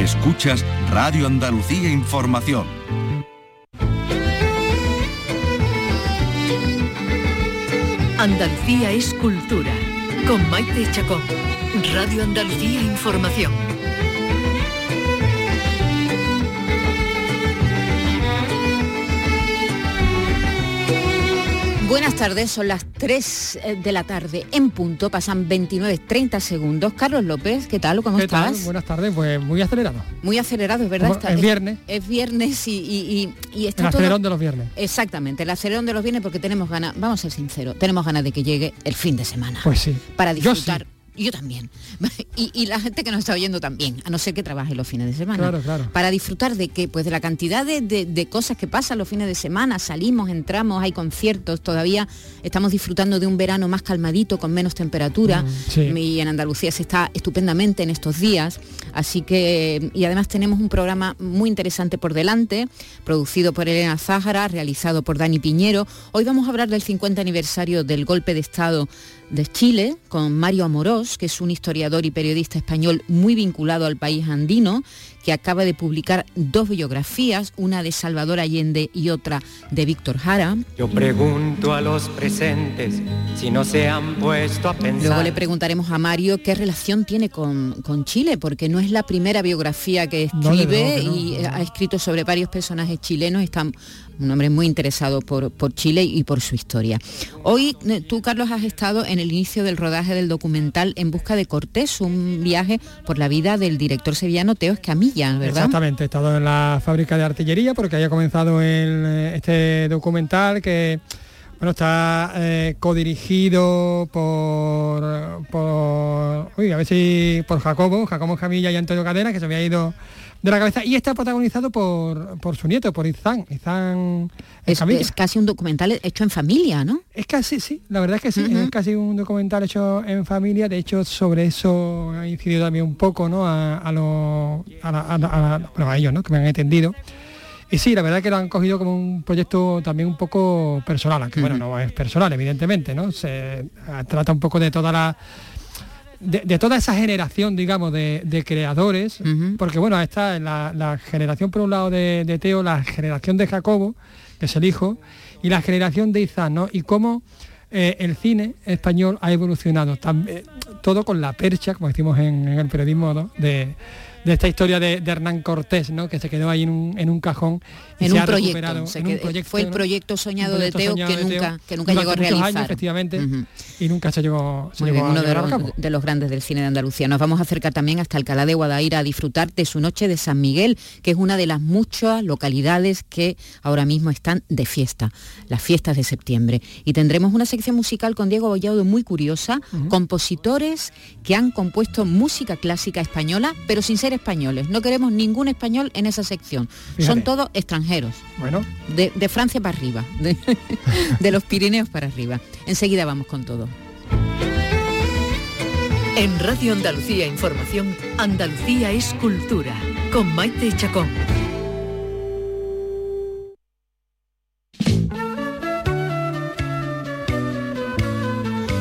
Escuchas Radio Andalucía Información. Andalucía es cultura. Con Maite Chacón. Radio Andalucía Información. Buenas tardes, son las 3 eh, de la tarde en punto, pasan 29, 30 segundos. Carlos López, ¿qué tal? ¿Cómo ¿Qué estás? tal? Buenas tardes, pues muy acelerado. Muy acelerado, es verdad. Es viernes. Es, viernes y, y, y- y está El todo- acelerón de los viernes. Exactamente, el acelerón de los viernes porque tenemos ganas, vamos a ser sinceros, tenemos ganas de que llegue el fin de semana. Pues sí. Para Yo disfrutar. Yo también. Y, y la gente que nos está oyendo también, a no ser que trabaje los fines de semana. Claro, claro. Para disfrutar de qué? Pues de la cantidad de, de- de cosas que pasan los fines de semana. Salimos, entramos, hay conciertos, todavía estamos disfrutando de un verano más calmadito, con menos temperatura. Mm, sí. Y en Andalucía se está estupendamente en estos días. Así que, y además tenemos un programa muy interesante por delante, producido por Elena Zájara, realizado por Dani Piñero. Hoy vamos a hablar del 50 aniversario del golpe de Estado de Chile con Mario Amorós, que es un historiador y periodista español muy vinculado al país andino, que acaba de publicar dos biografías, una de Salvador Allende y otra de Víctor Jara. Yo pregunto a los presentes si no se han puesto a pensar. Luego le preguntaremos a Mario qué relación tiene con, con Chile, porque no es la primera biografía que escribe no, y no, no. ha escrito sobre varios personajes chilenos. Está un hombre muy interesado por, por Chile y por su historia. Hoy eh, tú, Carlos, has estado en el inicio del rodaje del documental En busca de Cortés, un viaje por la vida del director sevillano Teo Escamilla, Exactamente, he estado en la fábrica de artillería porque haya comenzado el, eh, este documental que bueno, está eh, codirigido por, por uy, a ver si por Jacobo, Jacobo Camilla y Antonio Cadena, que se había ido de la cabeza, y está protagonizado por, por su nieto, por Izán, Izán Es, es casi un documental hecho en familia, ¿no? Es casi, sí, la verdad es que sí, es casi un documental hecho en familia, de hecho sobre eso ha incidido también un poco, ¿no? A, a los, a, la- a la- a la- bueno, a ellos, ¿no? Que me han entendido. Y sí, la verdad es que lo han cogido como un proyecto también un poco personal, aunque bueno, no es personal, evidentemente, ¿no? Se ah, trata un poco de toda la de, de toda esa generación, digamos, de, de creadores, porque bueno, está la, la generación por un lado de, de Teo, la generación de Jacobo, que es el hijo, y la generación de Izán, ¿no? Y cómo eh, el cine español ha evolucionado, tam- eh, todo con la percha, como decimos en, en el periodismo, ¿no? de, de esta historia de, de Hernán Cortés, ¿no? Que se quedó ahí en un, en un cajón y En se un ha proyecto, recuperado se en quedó- un proyecto, fue el proyecto soñado de Teo soñado que de Teo nunca, que nunca llegó a realizar. años, efectivamente, y nunca se llegó, se llegó bien, a uno de a los, cabo. de los grandes del cine de Andalucía. Nos vamos a acercar también hasta Alcalá de Guadaira a disfrutar de su noche de San Miguel, que es una de las muchas localidades que ahora mismo están de fiesta, las fiestas de septiembre. Y tendremos una sección musical con Diego Bollado muy curiosa, compositores que han compuesto música clásica española, pero sin ser españoles. No queremos ningún español en esa sección. Son Fíjate. todos extranjeros Bueno, de, de Francia para arriba, de, de los Pirineos para arriba. Enseguida vamos con todo. En Radio Andalucía Información, Andalucía es cultura. Con Maite Chacón.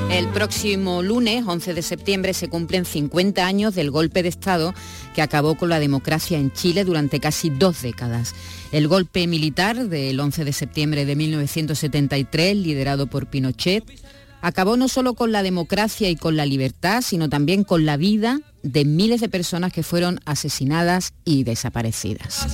El próximo lunes, 11 de septiembre, se cumplen 50 años del golpe de Estado que acabó con la democracia en Chile durante casi dos décadas. El golpe militar del 11 de septiembre de 1973, liderado por Pinochet, acabó no solo con la democracia y con la libertad, sino también con la vida de miles de personas que fueron asesinadas y desaparecidas.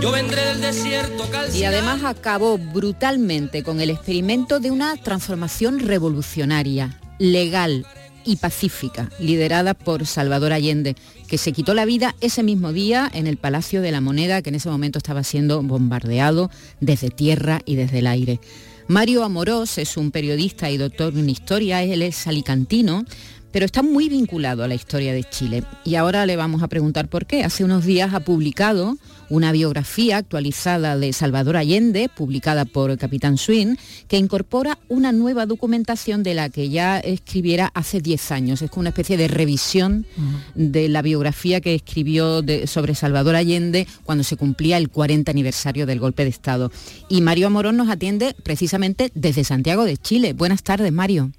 Yo vendré del desierto Y además acabó brutalmente con el experimento de una transformación revolucionaria, legal y pacífica, liderada por Salvador Allende, que se quitó la vida ese mismo día en el Palacio de la Moneda, que en ese momento estaba siendo bombardeado desde tierra y desde el aire. Mario Amorós es un periodista y doctor en historia, él es alicantino, pero está muy vinculado a la historia de Chile. Y ahora le vamos a preguntar por qué. Hace unos días ha publicado una biografía actualizada de Salvador Allende, publicada por Capitán Swin, que incorpora una nueva documentación de la que ya escribiera hace 10 años. Es como una especie de revisión de la biografía que escribió sobre Salvador Allende cuando se cumplía el 40 aniversario del golpe de Estado. Y Mario Amorón nos atiende precisamente desde Santiago de Chile. Buenas tardes, Mario.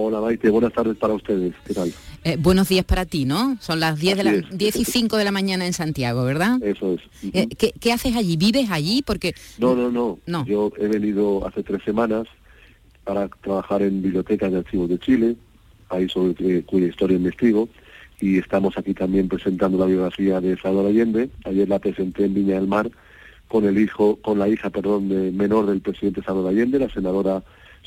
Hola Maite, buenas tardes para ustedes. ¿Qué tal? Eh, buenos días para ti, ¿no? Son las 10, de la, 10 y 5 de la mañana en Santiago, ¿verdad? Eso es. Eh, ¿qué, haces allí? ¿Vives allí? Porque no, no, no, no. Yo he venido hace tres semanas para trabajar en Biblioteca de Archivos de Chile, ahí sobre cuya historia investigo, y estamos aquí también presentando la biografía de Salvador Allende. Ayer la presenté en Viña del Mar con el hijo, con la hija, perdón, de, menor del presidente Salvador Allende, la senadora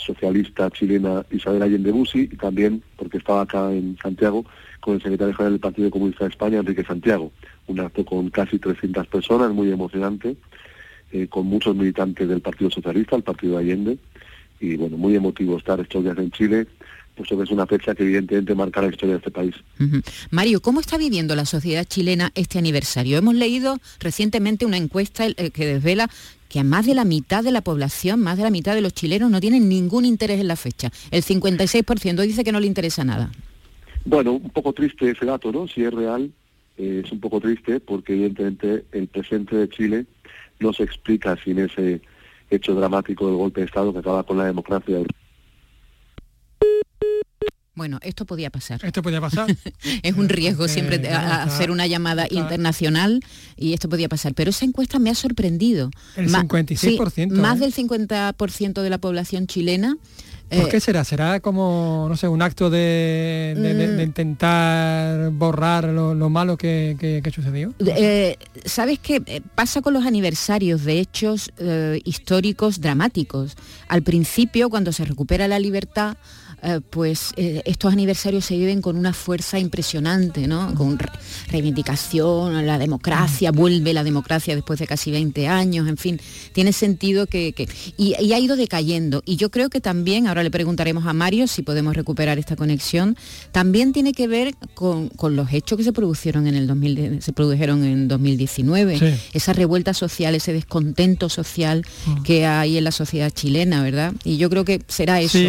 socialista chilena Isabel Allende Busi y también, porque estaba acá en Santiago, con el secretario general del Partido Comunista de España, Enrique Santiago. Un acto con casi 300 personas, muy emocionante, eh, con muchos militantes del Partido Socialista, el Partido de Allende, y bueno, muy emotivo estar estos días en Chile, puesto que es una fecha que evidentemente marca la historia de este país. Mario, ¿cómo está viviendo la sociedad chilena este aniversario? Hemos leído recientemente una encuesta eh, que desvela que a más de la mitad de la población, más de la mitad de los chilenos no tienen ningún interés en la fecha. El 56% dice que no le interesa nada. Bueno, un poco triste ese dato, ¿no? Si es real, eh, es un poco triste porque evidentemente el presente de Chile no se explica sin ese hecho dramático del golpe de Estado que acaba con la democracia. Bueno, esto podía pasar. Esto podía pasar. es un riesgo siempre hacer una llamada internacional y esto podía pasar. Pero esa encuesta me ha sorprendido. El 56%. más ¿eh? del 50% de la población chilena ¿Por qué eh, será? ¿Será como, no sé, un acto de, mm. intentar borrar lo, malo que, que, sucedió? Eh, ¿Sabes qué? Pasa con los aniversarios de hechos históricos dramáticos. Al principio, cuando se recupera la libertad, eh, pues eh, estos aniversarios se viven con una fuerza impresionante, ¿no? Con reivindicación, la democracia, vuelve la democracia después de casi 20 años, en fin, tiene sentido que... y, ha ido decayendo. Y yo creo que también, ahora le preguntaremos a Mario si podemos recuperar esta conexión, también tiene que ver con, los hechos que se produjeron en el 2000, se produjeron en 2019, esa revuelta social, ese descontento social que hay en la sociedad chilena, ¿verdad? Y yo creo que será eso. Sí,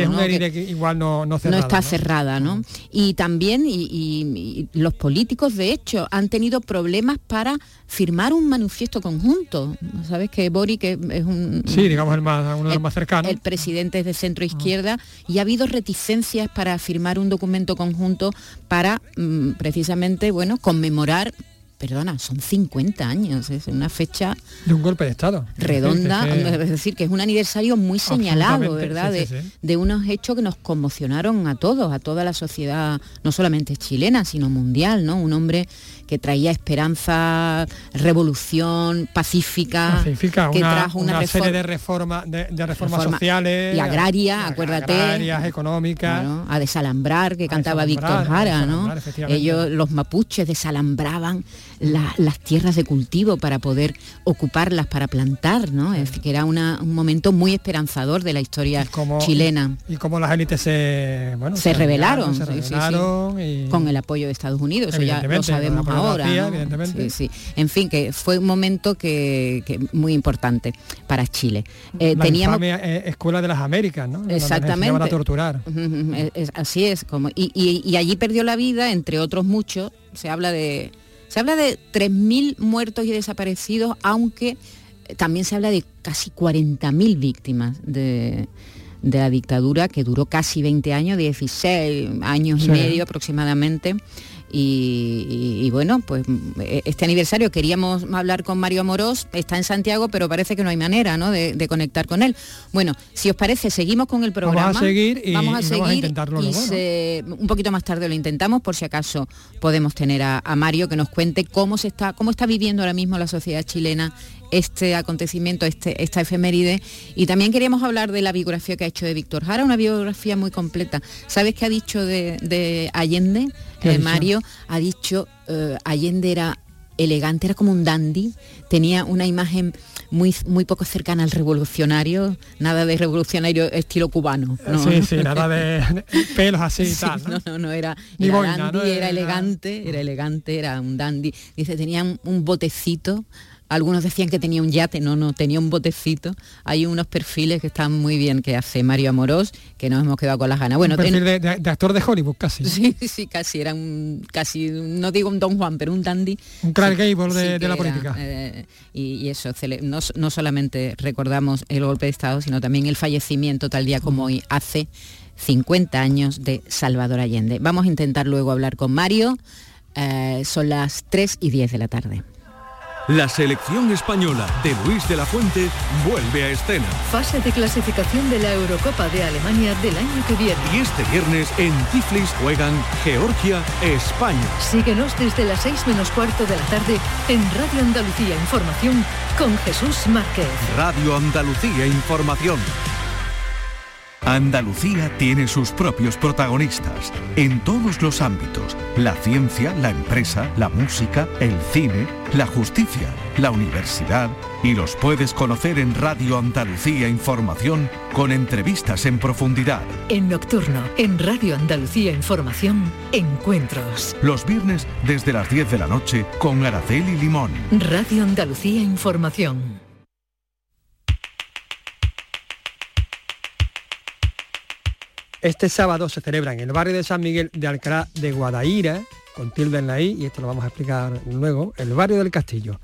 igual no, está cerrada, ¿no? Y también y, los políticos, de hecho, han tenido problemas para firmar un manifiesto conjunto. Sabes que Boric es un... Sí, digamos el más, uno de los más cercanos. El presidente es de centro izquierda y ha habido reticencias para firmar un documento conjunto para mm, precisamente, bueno, conmemorar perdona, son 50 años, es una fecha... De un golpe de Estado. Redonda, es decir, que es un aniversario muy señalado, ¿verdad? de, unos hechos que nos conmocionaron a todos, a toda la sociedad, no solamente chilena, sino mundial, ¿no? Un hombre que traía esperanza, revolución pacífica, que trajo una, serie de reformas de, reformas sociales y agraria, acuérdate, agrarias, económicas, a desalambrar que cantaba Víctor Jara, ¿no? Ellos los mapuches desalambraban las tierras de cultivo para poder ocuparlas para plantar, ¿no? Es decir, que era un momento muy esperanzador de la historia chilena. Y, cómo las élites se, bueno, se, rebelaron, con el apoyo de Estados Unidos, eso ya lo sabemos ahora. En fin, que fue un momento que, muy importante para Chile. Eh, teníamos eh, escuela de las Américas, ¿no? Exactamente. a torturar. así es, como y allí perdió la vida, entre otros muchos, se habla de se habla de 3.000 muertos y desaparecidos, aunque también se habla de casi 40.000 víctimas de, la dictadura que duró casi 20 años, 16 años y medio aproximadamente. Y, bueno, pues eh, este aniversario queríamos hablar con Mario Amorós, está en Santiago, pero parece que no hay manera ¿no? De, conectar con él. Bueno, si os parece, seguimos con el programa. Vamos a seguir y vamos a, seguir intentarlo un poquito más tarde lo intentamos por si acaso podemos tener a, Mario que nos cuente cómo se está, cómo está viviendo ahora mismo la sociedad chilena este acontecimiento, este, esta efeméride. Y también queríamos hablar de la biografía que ha hecho de Víctor Jara, una biografía muy completa. ¿Sabes qué ha dicho de, Allende? Eh, Mario ha dicho, eh, Allende era elegante, era como un dandy, tenía una imagen muy, muy poco cercana al revolucionario, nada de revolucionario estilo cubano. Sí, sí, nada de pelos así y tal. ¿no? no, no, era, era dandy, era elegante, era elegante, era un dandy. Dice, tenía un botecito algunos decían que tenía un yate, no, no, tenía un botecito. Hay unos perfiles que están muy bien que hace Mario Amorós, que nos hemos quedado con las ganas. Bueno, un perfil de, actor de Hollywood casi. Sí, sí, casi, era un, casi, no digo un Don Juan, pero un dandy. Un Clark Gable de, la política. Eh, y, eso, no, no solamente recordamos el golpe de Estado, sino también el fallecimiento tal día como hoy hace 50 años de Salvador Allende. Vamos a intentar luego hablar con Mario. Eh, son las 3 y 10 de la tarde. La selección española de Luis de la Fuente vuelve a escena. Fase de clasificación de la Eurocopa de Alemania del año que viene. Y este viernes en Tiflis juegan Georgia, España. Síguenos desde las 6 menos cuarto de la tarde en Radio Andalucía Información con Jesús Márquez. Radio Andalucía Información. Andalucía tiene sus propios protagonistas en todos los ámbitos. La ciencia, la empresa, la música, el cine, la justicia, la universidad y los puedes conocer en Radio Andalucía Información con entrevistas en profundidad. En Nocturno, en Radio Andalucía Información, encuentros. Los viernes desde las 10 de la noche con Araceli Limón. Radio Andalucía Información. Este sábado se celebra en el barrio de San Miguel de Alcalá de Guadaira, con tilde en la I, y esto lo vamos a explicar luego, el barrio del Castillo.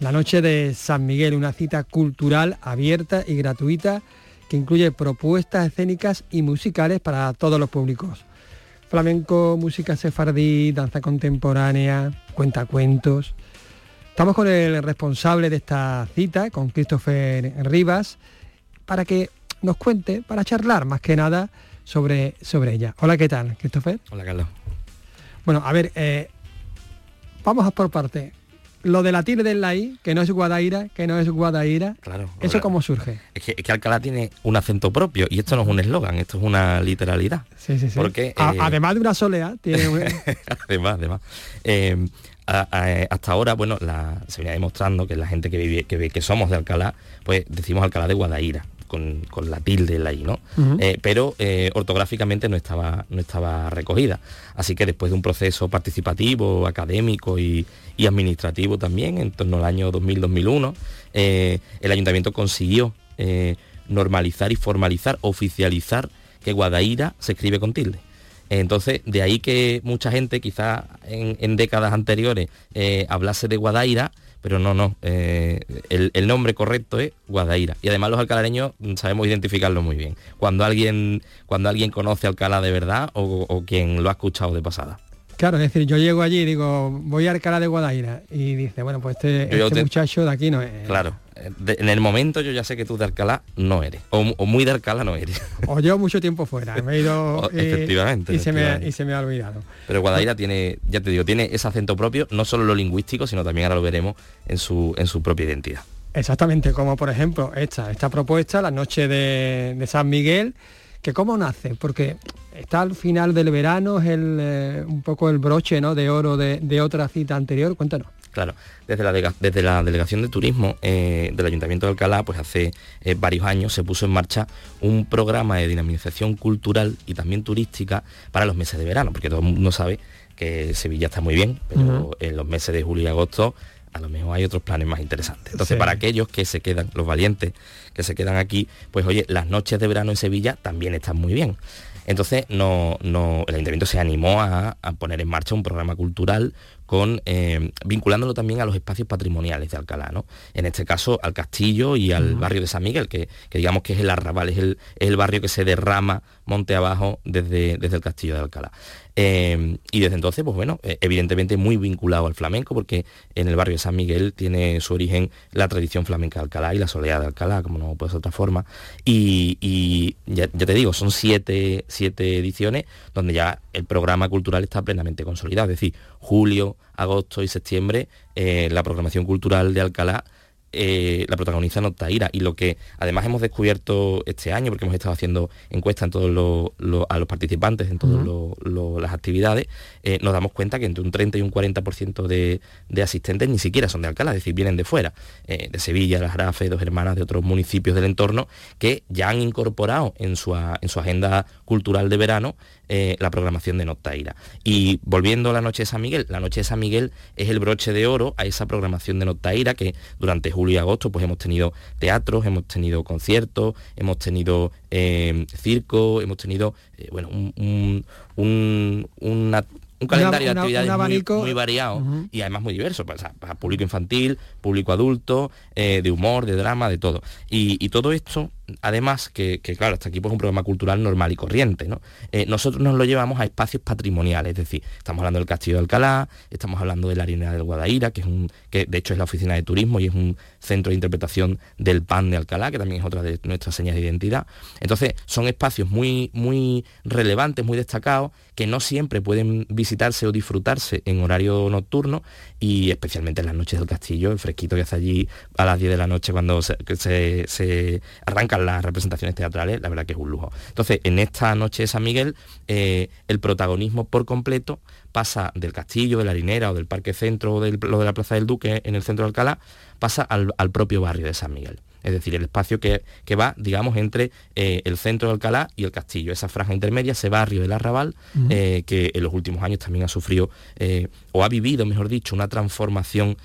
La noche de San Miguel, una cita cultural abierta y gratuita que incluye propuestas escénicas y musicales para todos los públicos. Flamenco, música sefardí, danza contemporánea, cuentacuentos. Estamos con el responsable de esta cita, con Christopher Rivas, para que nos cuente, para charlar más que nada sobre, sobre ella. Hola, ¿qué tal, Christopher? Hola, Carlos. Bueno, a ver, eh, vamos a por parte. Lo de la tilde de la I, que no es Guadaira, que no es Guadaira, claro, ¿eso cómo surge? Es que, Alcalá tiene un acento propio y esto no es un eslogan, esto es una literalidad. Sí, sí, sí. Porque, eh, además de una soleá, tiene un... además, además. Eh, hasta ahora, bueno, se venía demostrando que la gente que, vive, que, que somos de Alcalá, pues decimos Alcalá de Guadaira con, la tilde la I, ¿no? Eh, pero eh, ortográficamente no estaba, no estaba recogida. Así que después de un proceso participativo, académico y, administrativo también, en torno al año 2000-2001, eh, el ayuntamiento consiguió normalizar y formalizar, oficializar que Guadaira se escribe con tilde. Entonces, de ahí que mucha gente, quizás en, décadas anteriores, hablase de Guadaira, pero no, no, eh, el, nombre correcto es Guadaira. Y además los alcalareños sabemos identificarlo muy bien. Cuando alguien, cuando alguien conoce Alcalá de verdad o, quien lo ha escuchado de pasada. Claro, es decir, yo llego allí y digo, voy a Alcalá de Guadaira y dice, bueno, pues este, este muchacho de aquí no es. Claro, en el momento yo ya sé que tú de Alcalá no eres, o, muy de Alcalá no eres. O yo mucho tiempo fuera, me he ido efectivamente, y, Se me, y, Se me, ha olvidado. Pero Guadaira tiene, ya te digo, tiene ese acento propio, no solo lo lingüístico, sino también ahora lo veremos en su, en su propia identidad. Exactamente, como por ejemplo esta, esta propuesta, la noche de, San Miguel, que cómo nace, porque está al final del verano, es el, eh, un poco el broche ¿no? de oro de, de otra cita anterior, cuéntanos. Claro, desde la, desde la Delegación de Turismo eh, del Ayuntamiento de Alcalá, pues hace eh, varios años se puso en marcha un programa de dinamización cultural y también turística para los meses de verano, porque todo el mundo sabe que Sevilla está muy bien, pero en los meses de julio y agosto a lo mejor hay otros planes más interesantes. Entonces, para aquellos que se quedan, los valientes que se quedan aquí, pues oye, las noches de verano en Sevilla también están muy bien. Entonces no, no, el ayuntamiento se animó a, poner en marcha un programa cultural con, eh, vinculándolo también a los espacios patrimoniales de Alcalá, ¿no? En este caso al castillo y al barrio de San Miguel, que, digamos que es el arrabal, es el, es el, barrio que se derrama monte abajo desde, desde el castillo de Alcalá. Em, y desde entonces, pues bueno, eh, evidentemente muy vinculado al flamenco, porque en el barrio de San Miguel tiene su origen la tradición flamenca de Alcalá y la soledad de Alcalá, como no puede ser otra forma. Y, ya, te digo, son siete, siete ediciones donde ya el programa cultural está plenamente consolidado. Es decir, julio, agosto y septiembre, eh, la programación cultural de Alcalá eh, la protagoniza Noctaira y lo que además hemos descubierto este año, porque hemos estado haciendo encuestas en todos los, a los participantes en todas las actividades, eh, nos damos cuenta que entre un 30 y un 40% de, de, asistentes ni siquiera son de Alcalá, es decir, vienen de fuera, eh, de Sevilla, Las Grafes, dos hermanas de otros municipios del entorno, que ya han incorporado en su, en su agenda cultural de verano la programación de Noctaira. Y volviendo a la Noche de San Miguel, la Noche de San Miguel es el broche de oro a esa programación de Noctaira que durante julio y agosto pues hemos tenido teatros, hemos tenido conciertos, hemos tenido eh, circo, hemos tenido eh, bueno, un, calendario de actividades muy, variado y además muy diverso, pues, para, público infantil, público adulto, eh, de humor, de drama, de todo. y todo esto además que, claro, hasta aquí pues un programa cultural normal y corriente, ¿no? Eh, nosotros nos lo llevamos a espacios patrimoniales, es decir, estamos hablando del Castillo de Alcalá, estamos hablando de la Arena del Guadaira, que es un, que de hecho es la oficina de turismo y es un centro de interpretación del pan de Alcalá, que también es otra de nuestras señas de identidad. Entonces, son espacios muy, muy relevantes, muy destacados, que no siempre pueden visitarse o disfrutarse en horario nocturno y especialmente en las noches del castillo, el fresquito que hace allí a las 10 de la noche cuando se arranca las representaciones teatrales, la verdad que es un lujo. Entonces, en esta noche de San Miguel, eh, el protagonismo por completo pasa del castillo, de la harinera o del parque centro o de la plaza del Duque en el centro de Alcalá, pasa al, propio barrio de San Miguel. Es decir, el espacio que, va, digamos, entre eh, el centro de Alcalá y el castillo. Esa franja intermedia, ese barrio del arrabal, eh, que en los últimos años también ha sufrido, o ha vivido, mejor dicho, una transformación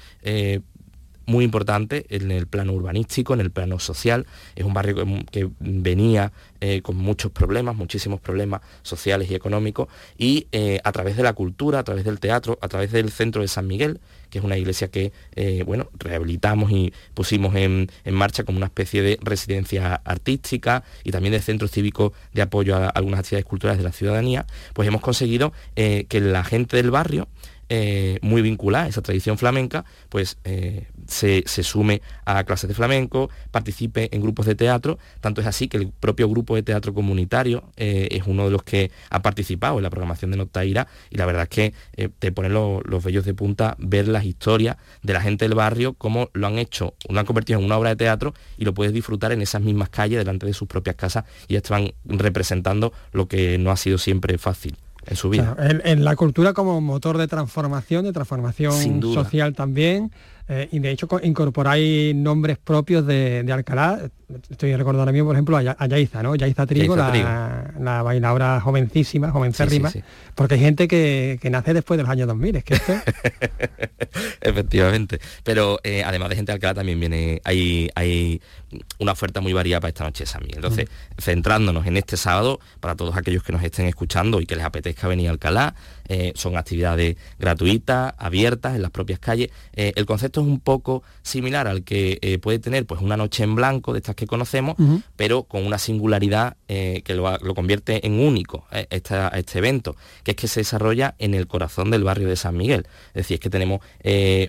muy importante en el plano urbanístico, en el plano social. Es un barrio que, venía eh, con muchos problemas, muchísimos problemas sociales y económicos, y eh, a través de la cultura, a través del teatro, a través del centro de San Miguel, que es una iglesia que eh, bueno, rehabilitamos y pusimos en, marcha como una especie de residencia artística y también de centro cívico de apoyo a algunas actividades culturales de la ciudadanía, pues hemos conseguido que la gente del barrio eh, muy vinculada a esa tradición flamenca, pues eh, se, sume a clases de flamenco, participe en grupos de teatro, tanto es así que el propio grupo de teatro comunitario eh, es uno de los que ha participado en la programación de Noctaira y la verdad es que te pone los, los vellos de punta ver las historias de la gente del barrio, cómo lo han hecho, lo han convertido en una obra de teatro y lo puedes disfrutar en esas mismas calles delante de sus propias casas y ya están representando lo que no ha sido siempre fácil en su vida. en, la cultura como motor de transformación, de transformación social también, eh, y de hecho incorporáis nombres propios de, Alcalá. Estoy recordando ahora mismo, por ejemplo, a, Yaiza, ¿no? Yaiza Trigo, la, bailadora jovencísima, jovencérrima, porque hay gente que, nace después de los años 2000, es que Efectivamente, pero eh, además de gente de Alcalá también viene, hay, hay una oferta muy variada para esta noche de San Entonces, mm. centrándonos en este sábado, para todos aquellos que nos estén escuchando y que les apetezca venir a Alcalá, eh, son actividades gratuitas, abiertas en las propias calles. el concepto es un poco similar al que eh, puede tener pues una noche en blanco de estas que conocemos, pero con una singularidad eh, que lo, convierte en único eh, este evento, que es que se desarrolla en el corazón del barrio de San Miguel. Es decir, es que tenemos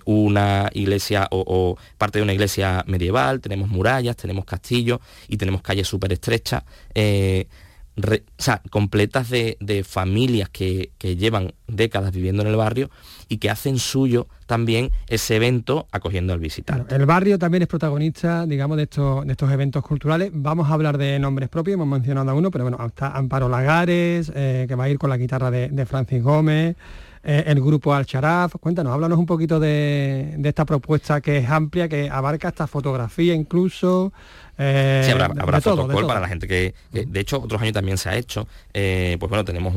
una iglesia o, parte de una iglesia medieval, tenemos murallas, tenemos castillos y tenemos calles súper estrechas completas de, familias que, llevan décadas viviendo en el barrio y que hacen suyo también ese evento acogiendo al visitante. el barrio también es protagonista, digamos, de estos, de estos eventos culturales. Vamos a hablar de nombres propios, hemos mencionado a uno, pero bueno, está Amparo Lagares, eh, que va a ir con la guitarra de, Francis Gómez, eh, el grupo Al Charaf. Cuéntanos, háblanos un poquito de, de, esta propuesta que es amplia, que abarca esta fotografía incluso, eh, sí, habrá, habrá para la gente que, de hecho, otros años también se ha hecho. Eh, pues bueno, tenemos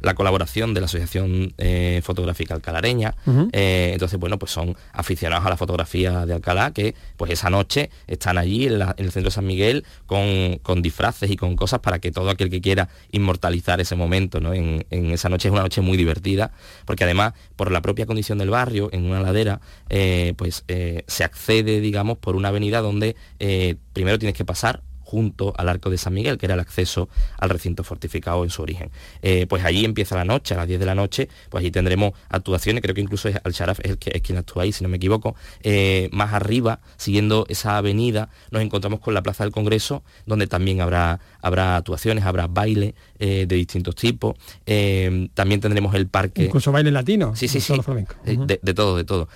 la colaboración de la Asociación eh, Fotográfica Alcalareña. entonces, bueno, pues son aficionados a la fotografía de Alcalá que pues esa noche están allí en, el centro de San Miguel con, disfraces y con cosas para que todo aquel que quiera inmortalizar ese momento ¿no? en, esa noche es una noche muy divertida, porque además, por la propia condición del barrio, en una ladera, pues se accede, digamos, por una avenida donde primero tienes que pasar junto al arco de San Miguel, que era el acceso al recinto fortificado en su origen. Eh, pues allí empieza la noche, a las 10 de la noche, pues allí tendremos actuaciones, creo que incluso es, al Sharaf es, es quien actúa ahí, si no me equivoco. Eh, más arriba, siguiendo esa avenida, nos encontramos con la Plaza del Congreso, donde también habrá, habrá actuaciones, habrá baile de distintos tipos. también tendremos el parque. Incluso baile latino. Sí, sí, sí. de, todo, de todo.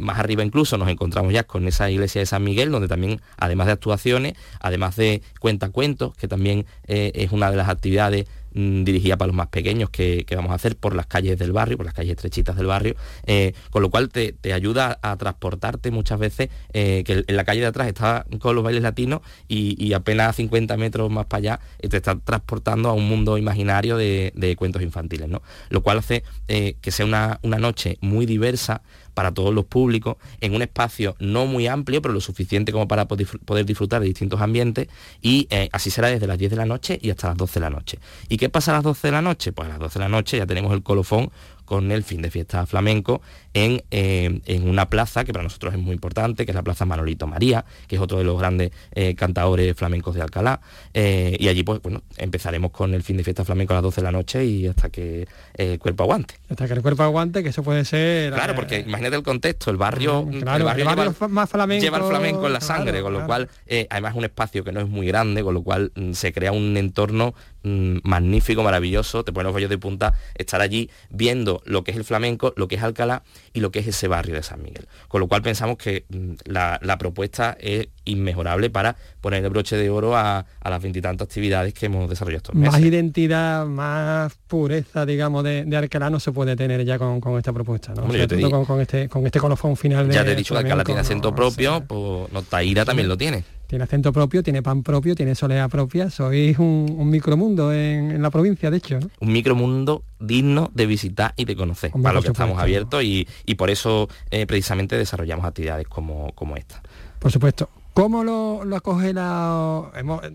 más arriba incluso nos encontramos ya con esa iglesia de San Miguel, donde también, además de actuaciones, además de cuentacuentos, que también es una de las actividades Mm, dirigida para los más pequeños que, vamos a hacer por las calles del barrio, por las calles estrechitas del barrio, eh, con lo cual te, ayuda a transportarte muchas veces, eh, que en la calle de atrás está con los bailes latinos y, apenas 50 metros más para allá eh, te está transportando a un mundo imaginario de, cuentos infantiles, ¿no? Lo cual hace que sea una, una noche muy diversa, para todos los públicos, en un espacio no muy amplio, pero lo suficiente como para poder disfrutar de distintos ambientes y eh, así será desde las 10 de la noche y hasta las 12 de la noche. ¿Y qué pasa a las 12 de la noche? Pues a las 12 de la noche ya tenemos el colofón con el fin de fiesta flamenco en, eh, en, una plaza que para nosotros es muy importante, que es la Plaza Manolito María, que es otro de los grandes eh, cantadores flamencos de Alcalá. Eh, y allí pues bueno, empezaremos con el fin de fiesta flamenco a las 12 de la noche y hasta que el cuerpo aguante. Hasta que el cuerpo aguante, que eso puede ser... Claro, porque imagínate el contexto, el barrio, el barrio, lleva, más flamenco, lleva el flamenco en la sangre, con lo cual además es un espacio que no es muy grande, con lo cual mm, se crea un entorno mm, magnífico, maravilloso, te pones los de punta estar allí viendo lo que es el flamenco, lo que es Alcalá y lo que es ese barrio de San Miguel. Con lo cual pensamos que mm, la, propuesta es inmejorable para poner el broche de oro a, las veintitantas actividades que hemos desarrollado estos meses. Más identidad, más pureza, digamos, de, Alcalá no se puede tener ya con, esta propuesta, ¿no? con, este, con este colofón final de... Ya te he dicho que Alcalá tiene acento propio, pues no, Taíra también lo tiene tiene acento propio, tiene pan propio, tiene soledad propia, sois un, micromundo en, la provincia, de hecho. Un micromundo digno de visitar y de conocer, para lo que estamos abiertos y, por eso eh, precisamente desarrollamos actividades como, como esta. Por supuesto. ¿Cómo lo, lo acoge la...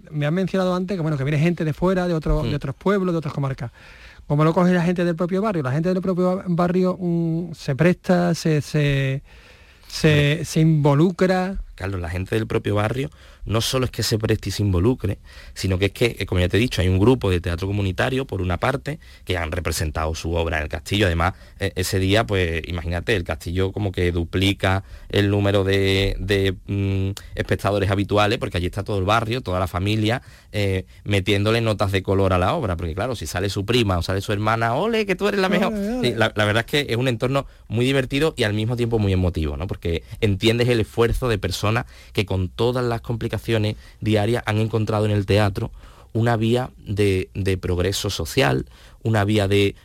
me han mencionado antes que, bueno, que viene gente de fuera, de, otro, de mm. otros pueblos, de otras comarcas. ¿Cómo lo coge la gente del propio barrio? La gente del propio barrio mm, se presta, se, se, se, se involucra. Carlos, la gente del propio barrio no solo es que se preste y se involucre, sino que es que, eh, como ya te he dicho, hay un grupo de teatro comunitario, por una parte, que han representado su obra en el castillo. Además, eh, ese día, pues imagínate, el castillo como que duplica el número de, mm, espectadores habituales, porque allí está todo el barrio, toda la familia, eh, metiéndole notas de color a la obra, porque claro, si sale su prima o sale su hermana, ole, que tú eres la mejor. la, la, verdad es que es un entorno muy divertido y al mismo tiempo muy emotivo, ¿no? Porque entiendes el esfuerzo de personas que con todas las complicaciones diarias han encontrado en el teatro una vía de, progreso social, una vía de,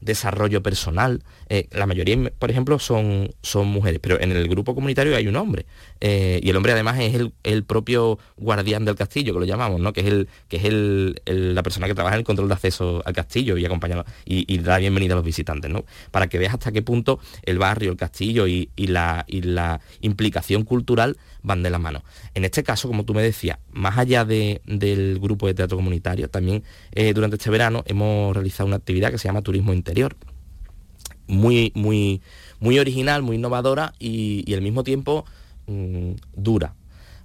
desarrollo personal. Eh, la mayoría, por ejemplo, son, son mujeres, pero en el grupo comunitario hay un hombre. Eh, y el hombre además es el, propio guardián del castillo, que lo llamamos, ¿no? que es, el, que es el, la persona que trabaja en el control de acceso al castillo y acompaña y, da bienvenida a los visitantes. ¿no? Para que veas hasta qué punto el barrio, el castillo y, la, y la implicación cultural van de la mano. En este caso, como tú me decías, más allá del grupo de teatro comunitario, también eh, durante este verano hemos realizado una actividad que se llama Turismo Interior. Muy, muy, muy original, muy innovadora y, al mismo tiempo mm, dura.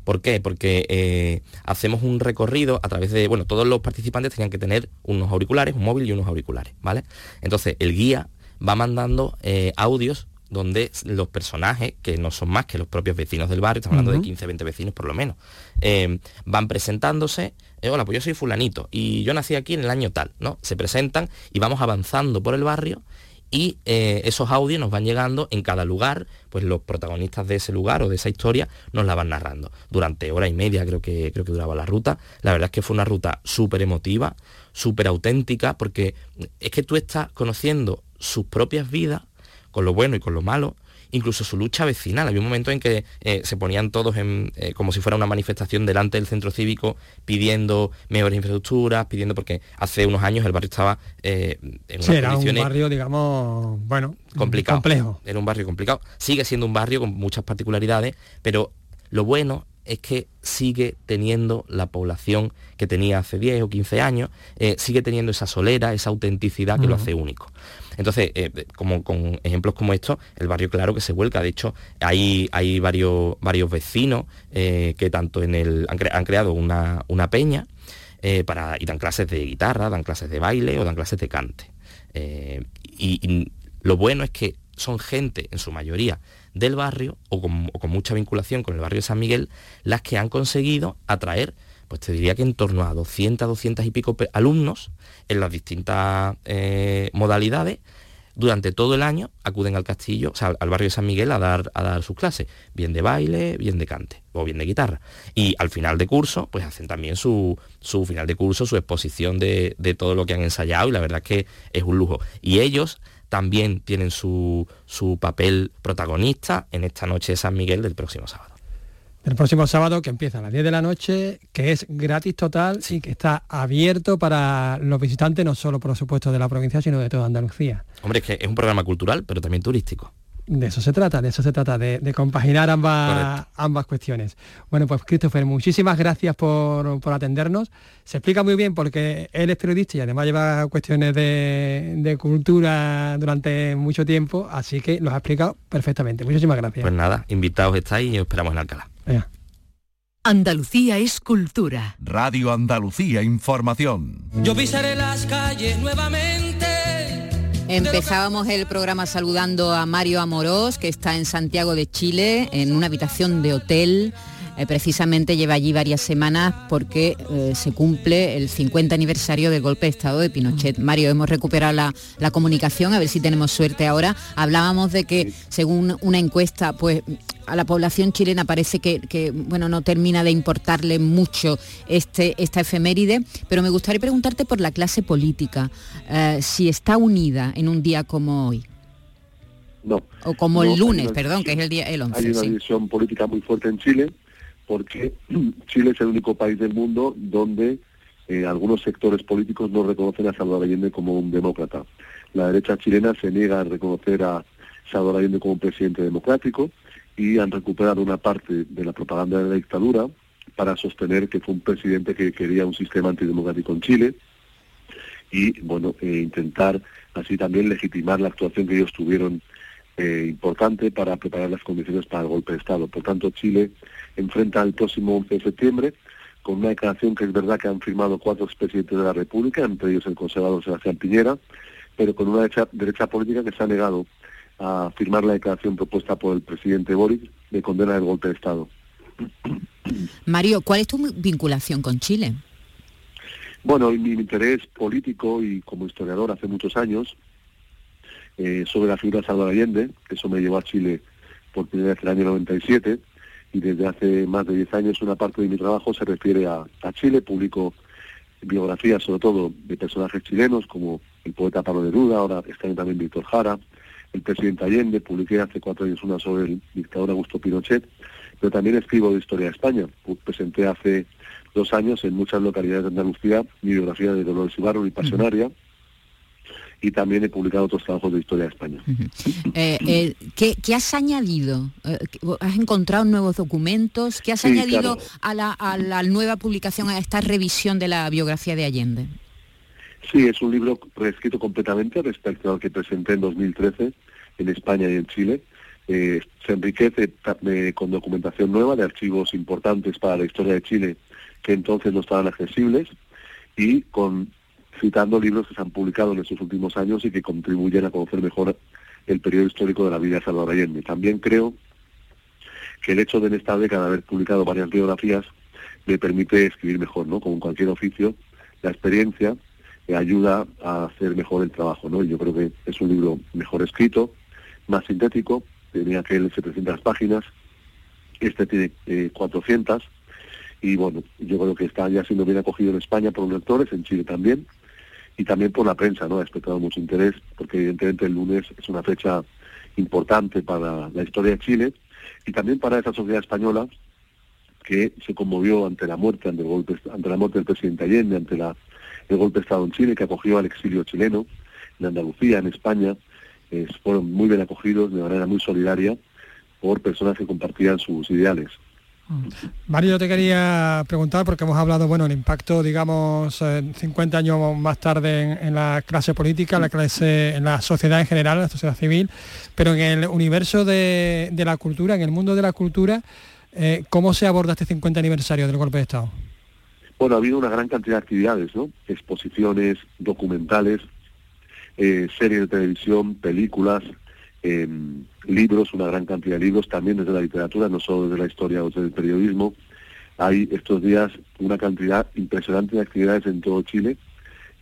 ¿Por qué? Porque eh, hacemos un recorrido a través de, bueno, todos los participantes tenían que tener unos auriculares, un móvil y unos auriculares, ¿vale? Entonces el guía va mandando eh, audios donde los personajes, que no son más que los propios vecinos del barrio, estamos hablando de 15, 20 vecinos por lo menos, eh, van presentándose, eh, hola, pues yo soy fulanito y yo nací aquí en el año tal, ¿no? Se presentan y vamos avanzando por el barrio y eh, esos audios nos van llegando en cada lugar, pues los protagonistas de ese lugar o de esa historia nos la van narrando. Durante hora y media creo que, creo que duraba la ruta. La verdad es que fue una ruta súper emotiva, súper auténtica, porque es que tú estás conociendo sus propias vidas con lo bueno y con lo malo, incluso su lucha vecinal. Había un momento en que eh, se ponían todos en, eh, como si fuera una manifestación delante del centro cívico pidiendo mejores infraestructuras, pidiendo porque hace unos años el barrio estaba eh, en sí, era un barrio, digamos, bueno, complicado. Complejo. Era un barrio complicado. Sigue siendo un barrio con muchas particularidades, pero lo bueno es que sigue teniendo la población que tenía hace 10 o 15 años, sigue teniendo esa solera, esa autenticidad que lo hace único. Entonces, eh, como con ejemplos como estos, el barrio claro que se vuelca. De hecho, hay, hay varios, varios vecinos eh, que tanto en el han, creado una, peña eh, para, y dan clases de guitarra, dan clases de baile o dan clases de cante. y, lo bueno es que son gente, en su mayoría, del barrio o con, o con mucha vinculación con el barrio de San Miguel, las que han conseguido atraer pues te diría que en torno a 200, 200 y pico alumnos en las distintas eh, modalidades durante todo el año acuden al castillo, o sea, al barrio de San Miguel a dar, a dar sus clases, bien de baile, bien de cante o bien de guitarra. Y al final de curso, pues hacen también su, su final de curso, su exposición de, de, todo lo que han ensayado y la verdad es que es un lujo. Y ellos también tienen su, su papel protagonista en esta noche de San Miguel del próximo sábado el próximo sábado que empieza a las 10 de la noche, que es gratis total y que está abierto para los visitantes, no solo por supuesto de la provincia, sino de toda Andalucía. Hombre, es que es un programa cultural, pero también turístico. De eso se trata, de eso se trata, de, compaginar ambas, ambas cuestiones. Bueno, pues Christopher, muchísimas gracias por, atendernos. Se explica muy bien porque él es periodista y además lleva cuestiones de, cultura durante mucho tiempo, así que nos ha explicado perfectamente. Muchísimas gracias. Pues nada, invitados estáis y os esperamos en Alcalá. Andalucía es cultura. Radio Andalucía Información. Yo pisaré las calles nuevamente Empezábamos el programa saludando a Mario Amorós, que está en Santiago de Chile, en una habitación de hotel. Eh, precisamente lleva allí varias semanas porque eh, se cumple el 50 aniversario del golpe de Estado de Pinochet. Mario, hemos recuperado la, la, comunicación, a ver si tenemos suerte ahora. Hablábamos de que, según una encuesta, pues a la población chilena parece que, bueno, no termina de importarle mucho este, esta efeméride, pero me gustaría preguntarte por la clase política, eh, si está unida en un día como hoy. No. O como el lunes, perdón, que es el día el 11. Hay una división política muy fuerte en Chile, porque Chile es el único país del mundo donde eh, algunos sectores políticos no reconocen a Salvador Allende como un demócrata. La derecha chilena se niega a reconocer a Salvador Allende como un presidente democrático, y han recuperado una parte de la propaganda de la dictadura para sostener que fue un presidente que quería un sistema antidemocrático en Chile y bueno eh, intentar así también legitimar la actuación que ellos tuvieron eh, importante para preparar las condiciones para el golpe de Estado. Por tanto, Chile enfrenta el próximo 11 de septiembre con una declaración que es verdad que han firmado cuatro expresidentes de la República, entre ellos el conservador Sebastián Piñera, pero con una derecha, derecha política que se ha negado a firmar la declaración propuesta por el presidente Boric de condena del golpe de Estado. Mario, ¿cuál es tu vinculación con Chile? Bueno, mi interés político y como historiador hace muchos años eh, sobre la figura de Salvador Allende, eso me llevó a Chile por primera vez en el año 97 y desde hace más de 10 años una parte de mi trabajo se refiere a, Chile, publico biografías sobre todo de personajes chilenos como el poeta Pablo Neruda, ahora está también Víctor Jara, el presidente Allende, publiqué hace cuatro años una sobre el dictador Augusto Pinochet, pero también escribo de historia de España. Presenté hace dos años en muchas localidades de Andalucía mi biografía de Dolores Ibarro y Pasionaria. Y también he publicado otros trabajos de historia de España. Eh, eh, ¿qué, has añadido? Eh, ¿Has encontrado nuevos documentos? ¿Qué has añadido a, la, a la nueva publicación, a esta revisión de la biografía de Allende? Sí, es un libro reescrito completamente respecto al que presenté en 2013 en España y en Chile. Eh, se enriquece con documentación nueva de archivos importantes para la historia de Chile que entonces no estaban accesibles y con citando libros que se han publicado en estos últimos años y que contribuyen a conocer mejor el periodo histórico de la vida de Salvador Allende. También creo que el hecho de en esta década haber publicado varias biografías me permite escribir mejor, ¿no? Como en cualquier oficio, la experiencia ayuda a hacer mejor el trabajo, ¿no? Yo creo que es un libro mejor escrito, más sintético, tenía aquel 700 páginas, este tiene 400, eh, y bueno, yo creo que está ya siendo bien acogido en España por los lectores, en Chile también, y también por la prensa, ¿no? Ha despertado mucho interés, porque evidentemente el lunes es una fecha importante para la historia de Chile, y también para esa sociedad española que se conmovió ante la muerte, ante, el golpe, ante la muerte del presidente Allende, ante el golpe de Estado en Chile, que acogió al exilio chileno, en Andalucía, en España, fueron muy bien acogidos de manera muy solidaria por personas que compartían sus ideales. Mario, yo te quería preguntar, porque hemos hablado, bueno, el impacto, digamos, 50 años más tarde en, la clase política, la clase, en la sociedad en general, en la sociedad civil, pero en el universo de, la cultura, en el mundo de la cultura, eh, ¿cómo se aborda este 50 aniversario del golpe de Estado? Bueno, ha habido una gran cantidad de actividades, ¿no? Exposiciones, documentales, eh, series de televisión, películas, em, libros, una gran cantidad de libros, también desde la literatura, no solo desde la historia o desde el periodismo. hay estos días una cantidad impresionante de actividades en todo Chile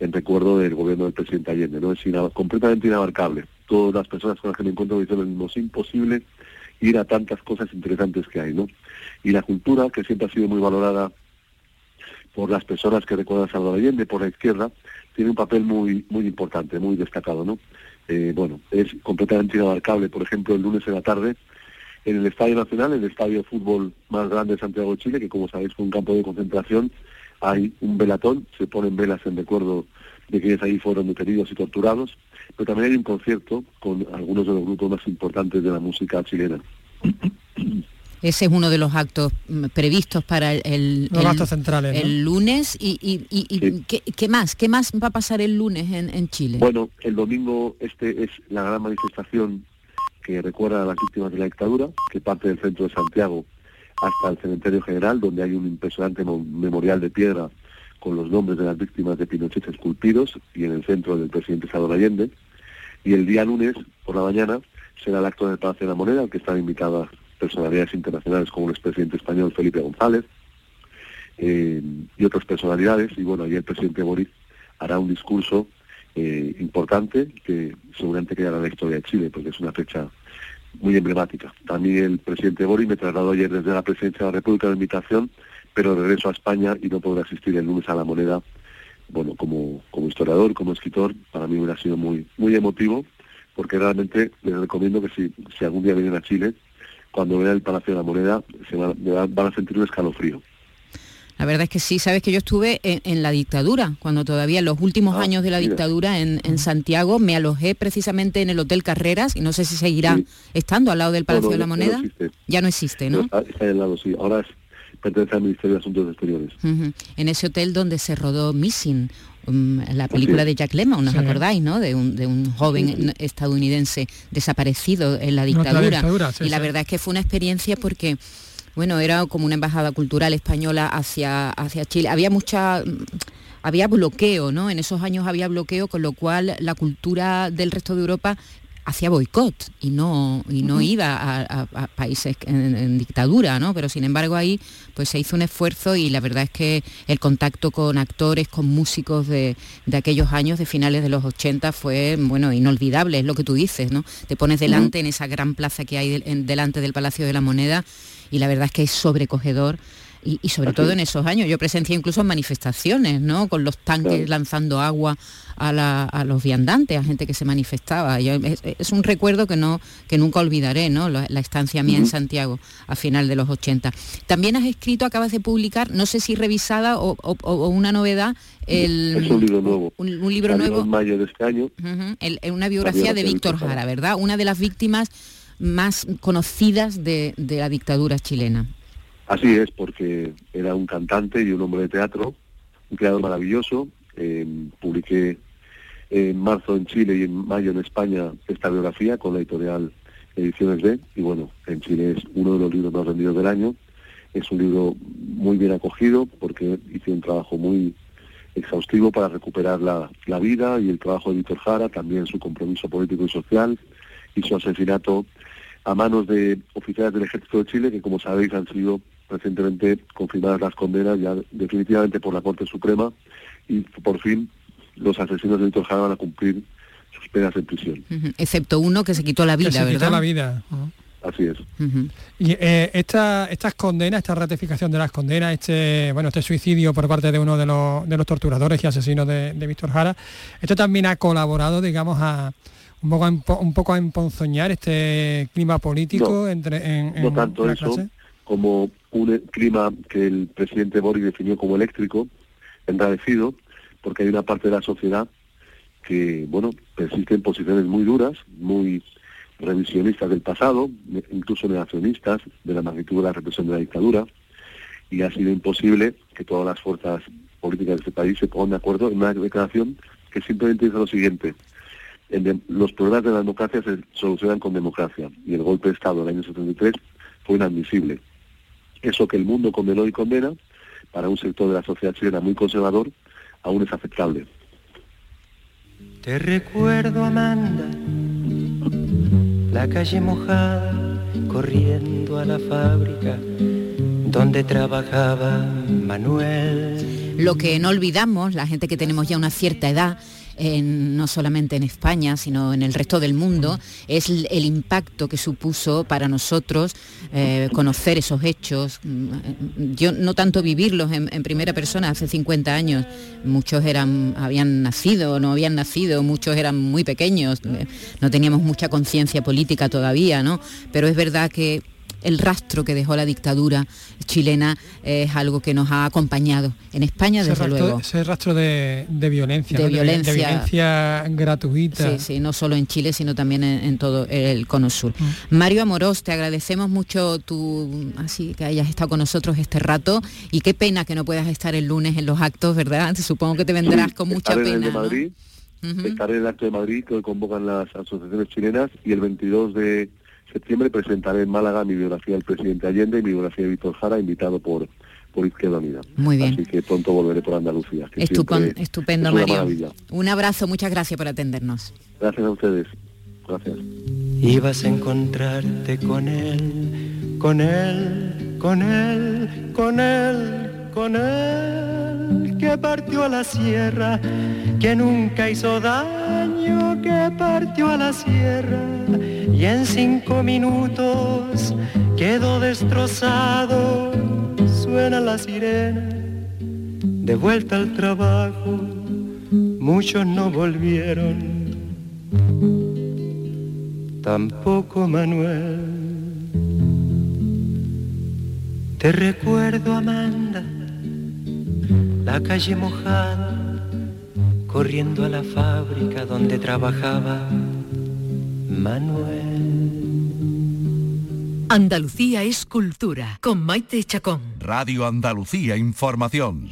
en recuerdo del gobierno del presidente Allende, ¿no? Es completamente inabarcable. Todas las personas con las que me encuentro me dicen es imposible ir a tantas cosas interesantes que hay, ¿no? Y la cultura, que siempre ha sido muy valorada por las personas que recuerdan a Salvador Allende, por la izquierda, tiene un papel muy muy importante, muy destacado, ¿no? Eh, bueno, es completamente inabarcable. Por ejemplo, el lunes en la tarde, en el Estadio Nacional, el estadio de fútbol más grande de Santiago de Chile, que como sabéis fue un campo de concentración, hay un velatón, se ponen velas en recuerdo de quienes ahí fueron detenidos y torturados, pero también hay un concierto con algunos de los grupos más importantes de la música chilena. Ese es uno de los actos mm, previstos para el, centrales, el lunes. ¿Y, y, ¿qué, más? ¿Qué más va a pasar el lunes en, Chile? Bueno, el domingo este es la gran manifestación que recuerda a las víctimas de la dictadura, que parte del centro de Santiago hasta el cementerio general, donde hay un impresionante memorial de piedra con los nombres de las víctimas de Pinochet esculpidos y en el centro del presidente Salvador Allende. Y el día lunes, por la mañana, será el acto en el Palacio de la Moneda, al que están invitadas personalidades internacionales como el expresidente español Felipe González eh, y otras personalidades. Y bueno, allí el presidente Boris hará un discurso eh, importante que seguramente quedará en la historia de Chile, porque es una fecha muy emblemática. También el presidente Boris me trasladó ayer desde la presidencia de la República de invitación, pero regreso a España y no podré asistir el lunes a la moneda. Bueno, como, como historiador, como escritor, para mí hubiera sido muy, muy emotivo, porque realmente les recomiendo que si, si algún día vienen a Chile, cuando vean el Palacio de la Moneda se van, a sentir un escalofrío. La verdad es que sí, sabes que yo estuve en, la dictadura, cuando todavía en los últimos ah, años de la dictadura en, Santiago me alojé precisamente en el Hotel Carreras y no sé si seguirá estando al lado del Palacio de la Moneda. Ya no existe, ¿no? está, al lado, sí. Ahora es, pertenece al Ministerio de Asuntos Exteriores. En ese hotel donde se rodó Missing, um, la película de Jack Lemmon, ¿nos acordáis, no? De un, de un joven estadounidense desaparecido en la dictadura. y la verdad es que fue una experiencia porque bueno, era como una embajada cultural española hacia, hacia Chile. Había mucha había bloqueo, ¿no? En esos años había bloqueo, con lo cual la cultura del resto de Europa hacía boicot y no, y no iba a, países en, dictadura, ¿no? Pero sin embargo ahí pues se hizo un esfuerzo y la verdad es que el contacto con actores, con músicos de, aquellos años, de finales de los 80, fue, bueno, inolvidable, es lo que tú dices, ¿no? Te pones delante en esa gran plaza que hay delante del Palacio de la Moneda y la verdad es que es sobrecogedor y, sobre todo en esos años. Yo presencié incluso manifestaciones, ¿no? Con los tanques lanzando agua a, los viandantes, a gente que se manifestaba. es, un recuerdo que no que nunca olvidaré, ¿no? La, estancia mía en Santiago a final de los 80. También has escrito, acabas de publicar, no sé si revisada o, una novedad, el, es un libro nuevo. Un, libro nuevo. En mayo de este año. una biografía de Víctor Jara, ¿verdad? Una de las víctimas más conocidas de, de la dictadura chilena. Así es, porque era un cantante y un hombre de teatro, un creador maravilloso. Eh, publiqué en marzo en Chile y en mayo en España esta biografía con la editorial Ediciones B. Y bueno, en Chile es uno de los libros más vendidos del año. Es un libro muy bien acogido porque hice un trabajo muy exhaustivo para recuperar la, la vida y el trabajo de Víctor Jara, también su compromiso político y social y su asesinato a manos de oficiales del Ejército de Chile, que como sabéis han sido recientemente confirmadas las condenas ya definitivamente por la Corte Suprema y por fin los asesinos de Víctor Jara van a cumplir sus penas en prisión. Excepto uno que se quitó la vida, se Quitó la vida. Así es. Y eh, esta, estas condenas, esta ratificación de las condenas, este bueno, este suicidio por parte de uno de los, de los torturadores y asesinos de, Víctor Jara, esto también ha colaborado, digamos, a, un poco, a, un poco a emponzoñar este clima político entre en, no tanto eso como un clima que el presidente Boris definió como eléctrico, enrarecido, porque hay una parte de la sociedad que, bueno, persiste en posiciones muy duras, muy revisionistas del pasado, incluso negacionistas de la magnitud de la represión de la dictadura, y ha sido imposible que todas las fuerzas políticas de este país se pongan de acuerdo en una declaración que simplemente dice lo siguiente, los problemas de la democracia se solucionan con democracia, y el golpe de Estado del año 73 fue inadmisible. Eso que el mundo condenó y condena, para un sector de la sociedad chilena muy conservador, aún es aceptable. Te recuerdo, Amanda, la calle mojada, corriendo a la fábrica donde trabajaba Manuel. Lo que no olvidamos, la gente que tenemos ya una cierta edad, no solamente en España, sino en el resto del mundo, es el, impacto que supuso para nosotros eh, conocer esos hechos. Mm, yo no tanto vivirlos en, primera persona hace 50 años, muchos eran, habían nacido, no habían nacido, muchos eran muy pequeños, eh, no teníamos mucha conciencia política todavía, ¿no? Pero es verdad que el rastro que dejó la dictadura chilena es algo que nos ha acompañado en España desde luego. Ese rastro de, violencia, de, violencia, de, violencia gratuita. Sí, sí, no solo en Chile, sino también en, todo el cono sur. Mm. Mario Amorós, te agradecemos mucho tu, así que hayas estado con nosotros este rato y qué pena que no puedas estar el lunes en los actos, ¿verdad? Supongo que te vendrás con mucha pena. En Madrid, Estaré en el acto de Madrid que convocan las asociaciones chilenas y el 22 de septiembre presentaré en Málaga mi biografía del presidente Allende y mi biografía de Víctor Jara, invitado por por Izquierda Unida. Muy bien. Así que pronto volveré por Andalucía. estupendo, Mario. Un abrazo, muchas gracias por atendernos. Gracias a ustedes. Gracias. Ibas a encontrarte con él, con él, con él, con él, con él, que partió a la sierra, que nunca hizo daño, que partió a la sierra y en cinco minutos quedó destrozado. Suena la sirena, de vuelta al trabajo, muchos no volvieron, tampoco Manuel. Te recuerdo, Amanda, la calle mojada, corriendo a la fábrica donde trabajaba Manuel. Andalucía es cultura, con Maite Chacón. Radio Andalucía Información.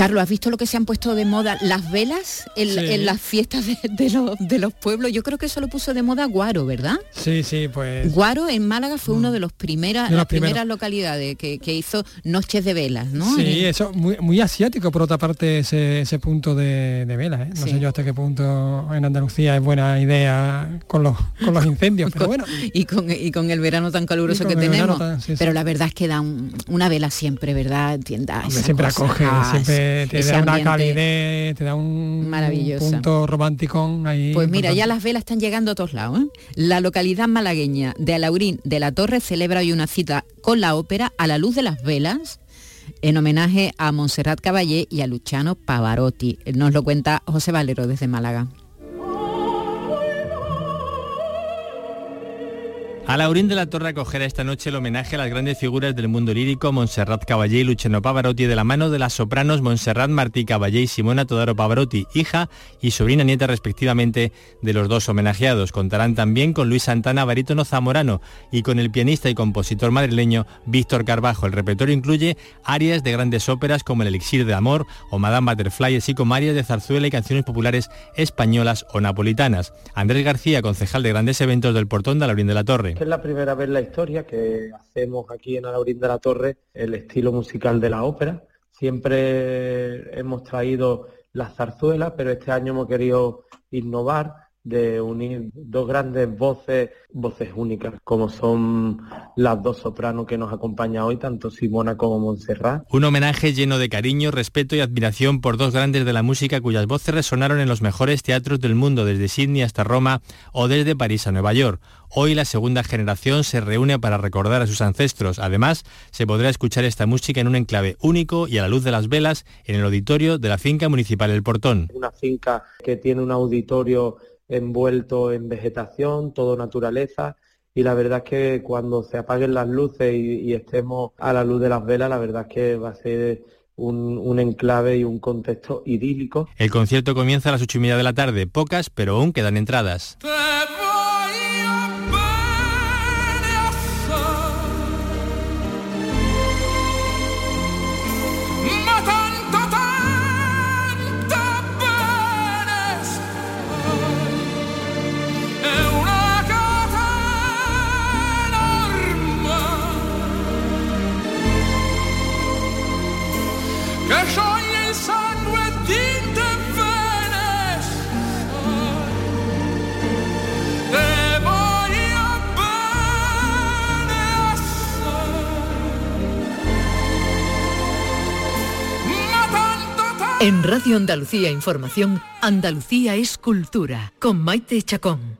Carlos, ¿has visto lo que se han puesto de moda? Las velas en, las fiestas de, los, pueblos. Yo creo que eso lo puso de moda Guaro, ¿verdad? Sí, sí, pues... Guaro en Málaga fue uno de los primeras, las primeras localidades que, hizo noches de velas, ¿no? Sí, eso, muy, muy asiático por otra parte ese, punto de, velas. ¿eh? No sé yo hasta qué punto en Andalucía es buena idea con los, con los incendios, pero bueno. y, con, y con el verano tan caluroso que tenemos. pero la verdad es que da una vela siempre, ¿verdad? Tienda, siempre acoge, siempre te, da una calidez, te da un, punto romántico ahí. Pues mira, ya las velas están llegando a todos lados. ¿eh? La localidad malagueña de Alaurín de la Torre celebra hoy una cita con la ópera a la luz de las velas en homenaje a Montserrat Caballé y a Luciano Pavarotti. Nos lo cuenta José Valero desde Málaga. A Laurín de la Torre acogerá esta noche el homenaje a las grandes figuras del mundo lírico, Montserrat Caballé y Luciano Pavarotti, de la mano de las sopranos Montserrat Martí Caballé y Simona Todaro Pavarotti, hija y sobrina nieta respectivamente de los dos homenajeados. Contarán también con Luis Santana, barítono zamorano, y con el pianista y compositor madrileño Víctor Carbajo. El repertorio incluye arias de grandes óperas como El Elixir de Amor o Madame Butterfly, así como arias de zarzuela y canciones populares españolas o napolitanas. Andrés García, concejal de grandes eventos del Portón de Laurín de la Torre es la primera vez en la historia que hacemos aquí en Alaurín de la Torre el estilo musical de la ópera. Siempre hemos traído la zarzuela, pero este año hemos querido innovar de unir dos grandes voces, voces únicas, como son las dos sopranos que nos acompañan hoy, tanto Simona como Montserrat. Un homenaje lleno de cariño, respeto y admiración por dos grandes de la música cuyas voces resonaron en los mejores teatros del mundo, desde Sydney hasta Roma o desde París a Nueva York. Hoy la segunda generación se reúne para recordar a sus ancestros. Además, se podrá escuchar esta música en un enclave único y a la luz de las velas en el auditorio de la finca municipal El Portón. Una finca que tiene un auditorio envuelto en vegetación, todo naturaleza. Y la verdad es que cuando se apaguen las luces y, estemos a la luz de las velas, la verdad es que va a ser un, un, enclave y un contexto idílico. El concierto comienza a las ocho y media de la tarde, pocas, pero aún quedan entradas. En Radio Andalucía Información, Andalucía es cultura, con Maite Chacón.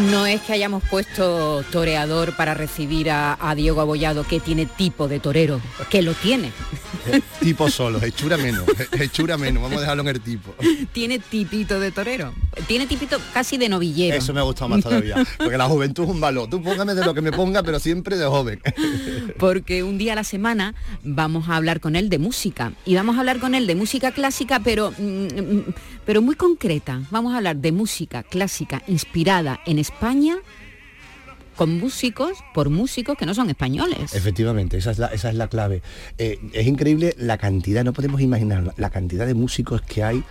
No es que hayamos puesto toreador para recibir a, Diego Abollado, que tiene tipo de torero, que lo tiene. tipo solo, hechura menos, hechura menos, vamos a dejarlo en el tipo. Tiene tipito de torero, tiene tipito casi de novillero. Eso me ha gustado más todavía, porque la juventud es un valor. Tú póngame de lo que me ponga, pero siempre de joven. porque un día a la semana vamos a hablar con él de música, y vamos a hablar con él de música clásica, pero, mm, mm, pero muy concreta. Vamos a hablar de música clásica inspirada en España con músicos, por músicos que no son españoles. Efectivamente, esa es la, esa es la clave. Eh, es increíble la cantidad, no podemos imaginar la cantidad de músicos que hay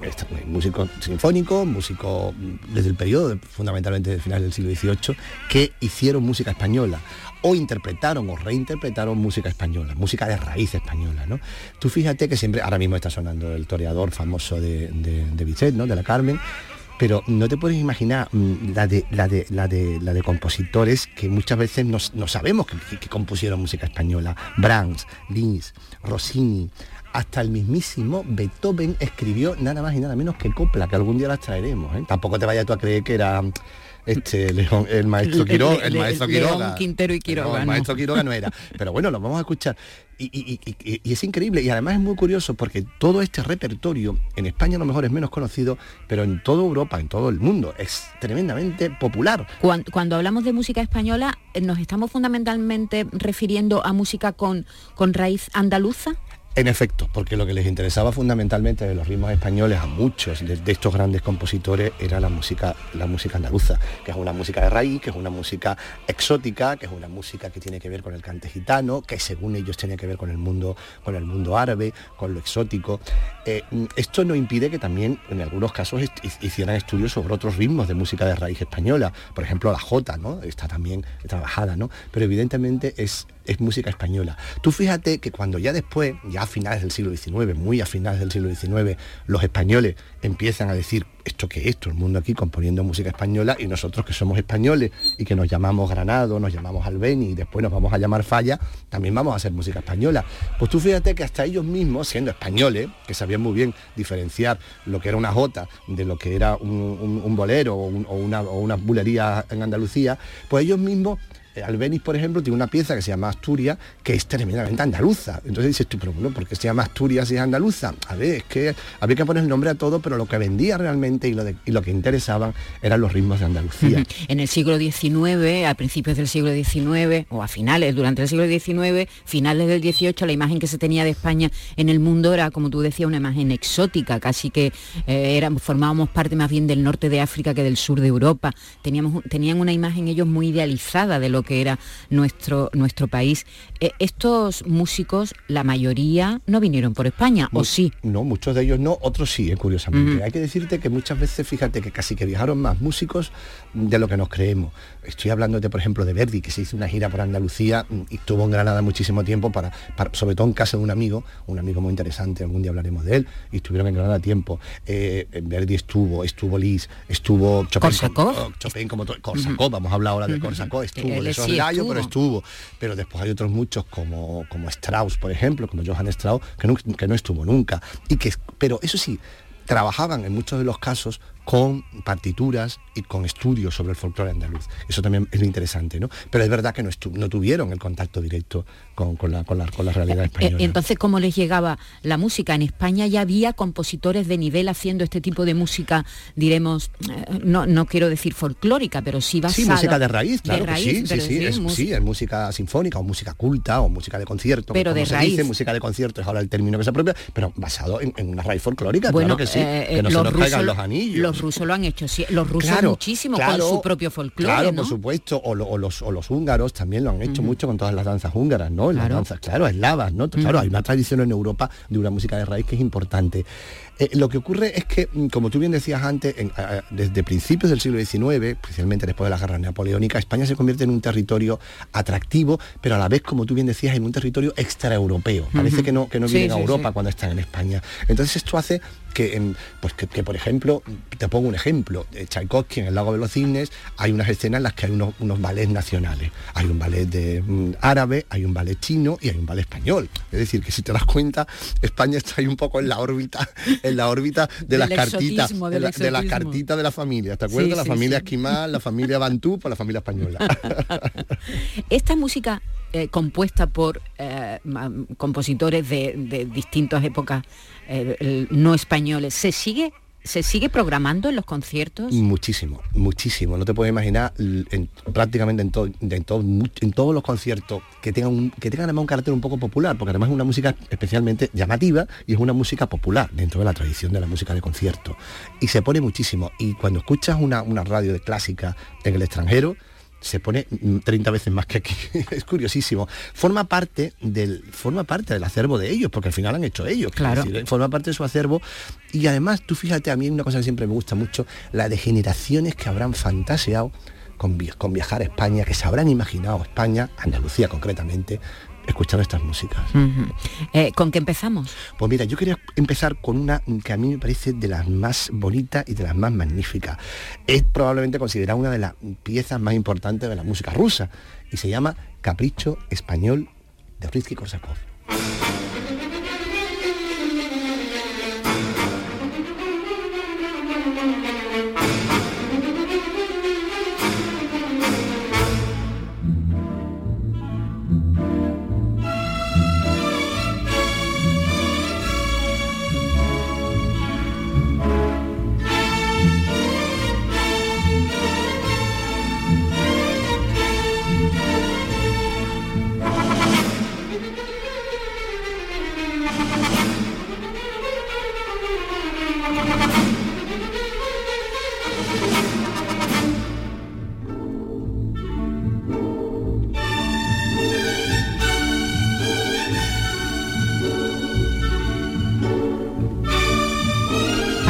pues, músicos sinfónicos, músicos desde el periodo, fundamentalmente del final del siglo XVIII, que hicieron música española o interpretaron o reinterpretaron música española, música de raíz española. ¿no? Tú fíjate que siempre, ahora mismo está sonando el toreador famoso de, de, ¿no? de la Carmen, pero no te puedes imaginar mm, la de, la de, la de, la de compositores que muchas veces no, sabemos que, compusieron música española. Brahms, Liszt, Rossini, hasta el mismísimo Beethoven escribió nada más y nada menos que copla, que algún día las traeremos. ¿eh? Tampoco te vayas tú a creer que era este León, el maestro Quiroga, el maestro Quiroga. Quintero y Quiroga. el maestro Quiroga no era. Pero bueno, lo vamos a escuchar. Y, es increíble y además es muy curioso porque todo este repertorio en España a lo mejor es menos conocido, pero en toda Europa, en todo el mundo, es tremendamente popular. Cuando, cuando hablamos de música española, eh, ¿nos estamos fundamentalmente refiriendo a música con, con raíz andaluza? En efecto, porque lo que les interesaba fundamentalmente de los ritmos españoles a muchos de, estos grandes compositores era la música, la música andaluza, que es una música de raíz, que es una música exótica, que es una música que tiene que ver con el cante gitano, que según ellos tiene que ver con el mundo, con el mundo árabe, con lo exótico. Eh, esto no impide que también en algunos casos hicieran estudios sobre otros ritmos de música de raíz española, por ejemplo la jota, ¿no? Está también trabajada, ¿no? Pero evidentemente es es música española. Tú fíjate que cuando ya después, ya a finales del siglo XIX, muy a finales del siglo XIX, los españoles empiezan a decir, ¿esto que es? Todo el mundo aquí componiendo música española y nosotros que somos españoles y que nos llamamos Granado, nos llamamos Albeni y después nos vamos a llamar Falla, también vamos a hacer música española. Pues tú fíjate que hasta ellos mismos, siendo españoles, que sabían muy bien diferenciar lo que era una jota de lo que era un, bolero o, una, o una bulería en Andalucía, pues ellos mismos Albeniz, por ejemplo, tiene una pieza que se llama Asturias, que es tremendamente andaluza. Entonces dices tú, pero bueno, ¿por qué se llama Asturias y es andaluza? A ver, es que había que poner el nombre a todo, pero lo que vendía realmente y lo, que interesaban eran los ritmos de Andalucía. En el siglo XIX, a principios del siglo XIX, o a finales, durante el siglo XIX, finales del XVIII, la imagen que se tenía de España en el mundo era, como tú decías, una imagen exótica, casi que eh, formábamos parte más bien del norte de África que del sur de Europa. Teníamos, tenían una imagen ellos muy idealizada de lo que era nuestro, nuestro país. Eh, estos músicos, la mayoría, no vinieron por España, ¿o sí? No, muchos de ellos no, otros sí, eh, curiosamente. Hay que decirte que muchas veces, fíjate que casi que viajaron más músicos de lo que nos creemos. Estoy hablando de, por ejemplo, de Verdi, que se hizo una gira por Andalucía mm, y estuvo en Granada muchísimo tiempo, para, sobre todo en casa de un amigo, un amigo muy interesante, algún día hablaremos de él, y estuvieron en Granada tiempo. Eh, Verdi estuvo, estuvo Lis, estuvo Chopin, Como, Chopin como Corsacó, vamos a hablar ahora de Corsacó, estuvo, gallos, pero estuvo. Pero después hay otros muchos como, como Strauss, por ejemplo, como Johann Strauss, que no, que no estuvo nunca. Y que, pero eso sí, trabajaban en muchos de los casos con partituras y con estudios sobre el folclore andaluz. Eso también es lo interesante, ¿no? Pero es verdad que no, no tuvieron el contacto directo con, la, con, la, con la realidad eh, eh, española. Entonces, ¿cómo les llegaba la música? En España ya había compositores de nivel haciendo este tipo de música, diremos, eh, no, no quiero decir folclórica, pero sí basada... Sí, música de raíz, claro, sí, sí, sí, es, sí, es música sinfónica o música culta o música de concierto. Pero de raíz. Dice, música de concierto es ahora el término que se apropia, pero basado en, una raíz folclórica, bueno, claro que sí, que no se nos caigan los anillos los rusos lo han hecho, sí, los rusos muchísimo con su propio folclore. Claro, por supuesto, o, los, o, los, húngaros también lo han hecho mucho con todas las danzas húngaras, ¿no? Las danzas, claro, eslavas, ¿no? Claro, hay una tradición en Europa de una música de raíz que es importante. Eh, lo que ocurre es que, mm, como tú bien decías antes, desde principios del siglo XIX, especialmente después de la guerra napoleónica, España se convierte en un territorio atractivo, pero a la vez, como tú bien decías, en un territorio extraeuropeo. Parece que no, que no vienen a Europa cuando están en España. Entonces esto hace que, pues que, por ejemplo, te pongo un ejemplo, de Tchaikovsky en el Lago de los Cisnes hay unas escenas en las que hay unos, unos ballets nacionales. Hay un ballet de mm, árabe, hay un ballet chino y hay un ballet español. Es decir, que si te das cuenta, España está ahí un poco en la órbita, en la órbita de las cartitas, de, las cartitas de la familia. ¿Te acuerdas? la familia esquimal, la familia bantú, por pues la familia española. Esta música eh, compuesta por eh, compositores de, distintas épocas eh, no españoles, ¿se sigue ¿Se sigue programando en los conciertos? Muchísimo, muchísimo. No te puedes imaginar prácticamente en, en, en, todos los conciertos que tengan, que tengan además un carácter un poco popular, porque además es una música especialmente llamativa y es una música popular dentro de la tradición de la música de concierto. Y se pone muchísimo. Y cuando escuchas una, una radio de clásica en el extranjero, se pone 30 veces más que aquí. es curiosísimo. Forma parte del forma parte del acervo de ellos, porque al final han hecho ellos. Claro. ¿eh? forma parte de su acervo. Y además, tú fíjate, a mí una cosa que siempre me gusta mucho, la de generaciones que habrán fantaseado con viajar a España, que se habrán imaginado España, Andalucía concretamente, escuchando estas músicas. Eh, ¿Con qué empezamos? Pues mira, yo quería empezar con una que a mí me parece de las más bonitas y de las más magníficas. Es probablemente considerada una de las piezas más importantes de la música rusa y se llama Capricho Español de Rizky Korsakov.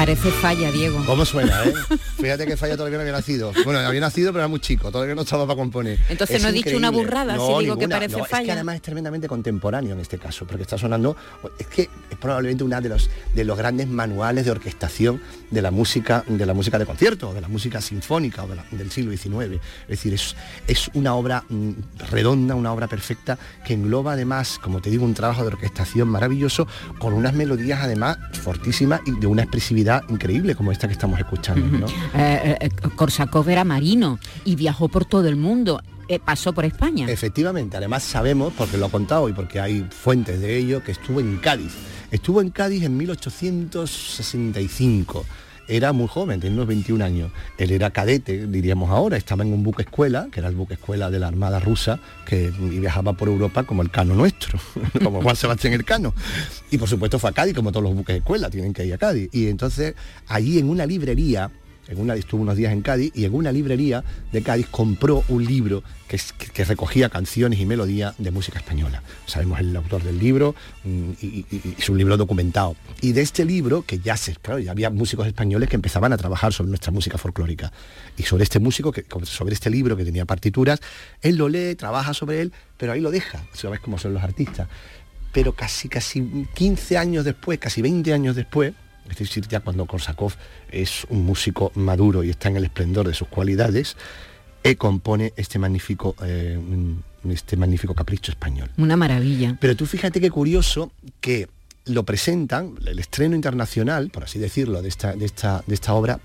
Parece falla, Diego. ¿Cómo suena, eh? Fíjate que falla todavía no había nacido. Bueno, había nacido, pero era muy chico, todavía no estaba para componer. Entonces no he dicho una burrada si digo que parece falla. Es que además es tremendamente contemporáneo en este caso, porque está sonando. Es que es probablemente uno de los de los grandes manuales de orquestación de la música, de la música de concierto, de la música sinfónica o del siglo XIX. Es decir, es, es una obra mm, redonda, una obra perfecta que engloba además, como te digo, un trabajo de orquestación maravilloso con unas melodías además fortísimas y de una expresividad increíble como esta que estamos escuchando. Eh, eh, Korsakov era marino y viajó por todo el mundo. Eh, pasó por España. Efectivamente, además sabemos, porque lo ha contado y porque hay fuentes de ello, que estuvo en Cádiz. Estuvo en Cádiz en 1865 era muy joven, tenía unos 21 años. Él era cadete, diríamos ahora, estaba en un buque escuela, que era el buque escuela de la Armada rusa, que viajaba por Europa como el cano nuestro, como Juan Sebastián el Cano. Y por supuesto fue a Cádiz, como todos los buques escuela, tienen que ir a Cádiz. Y entonces allí en una librería en una, estuvo unos días en Cádiz y en una librería de Cádiz compró un libro que, recogía canciones y melodías de música española. Sabemos el autor del libro mm, y, es un libro documentado. Y de este libro, que ya se, claro, ya había músicos españoles que empezaban a trabajar sobre nuestra música folclórica. Y sobre este músico, que, sobre este libro que tenía partituras, él lo lee, trabaja sobre él, pero ahí lo deja. Sabes cómo son los artistas. Pero casi, casi 15 años después, casi 20 años después, es decir, ya cuando Korsakov es un músico maduro y está en el esplendor de sus cualidades, e compone este magnífico, eh, este magnífico capricho español. Una maravilla. Pero tú fíjate qué curioso que lo presentan, el estreno internacional, por así decirlo, de esta, de esta, de esta obra,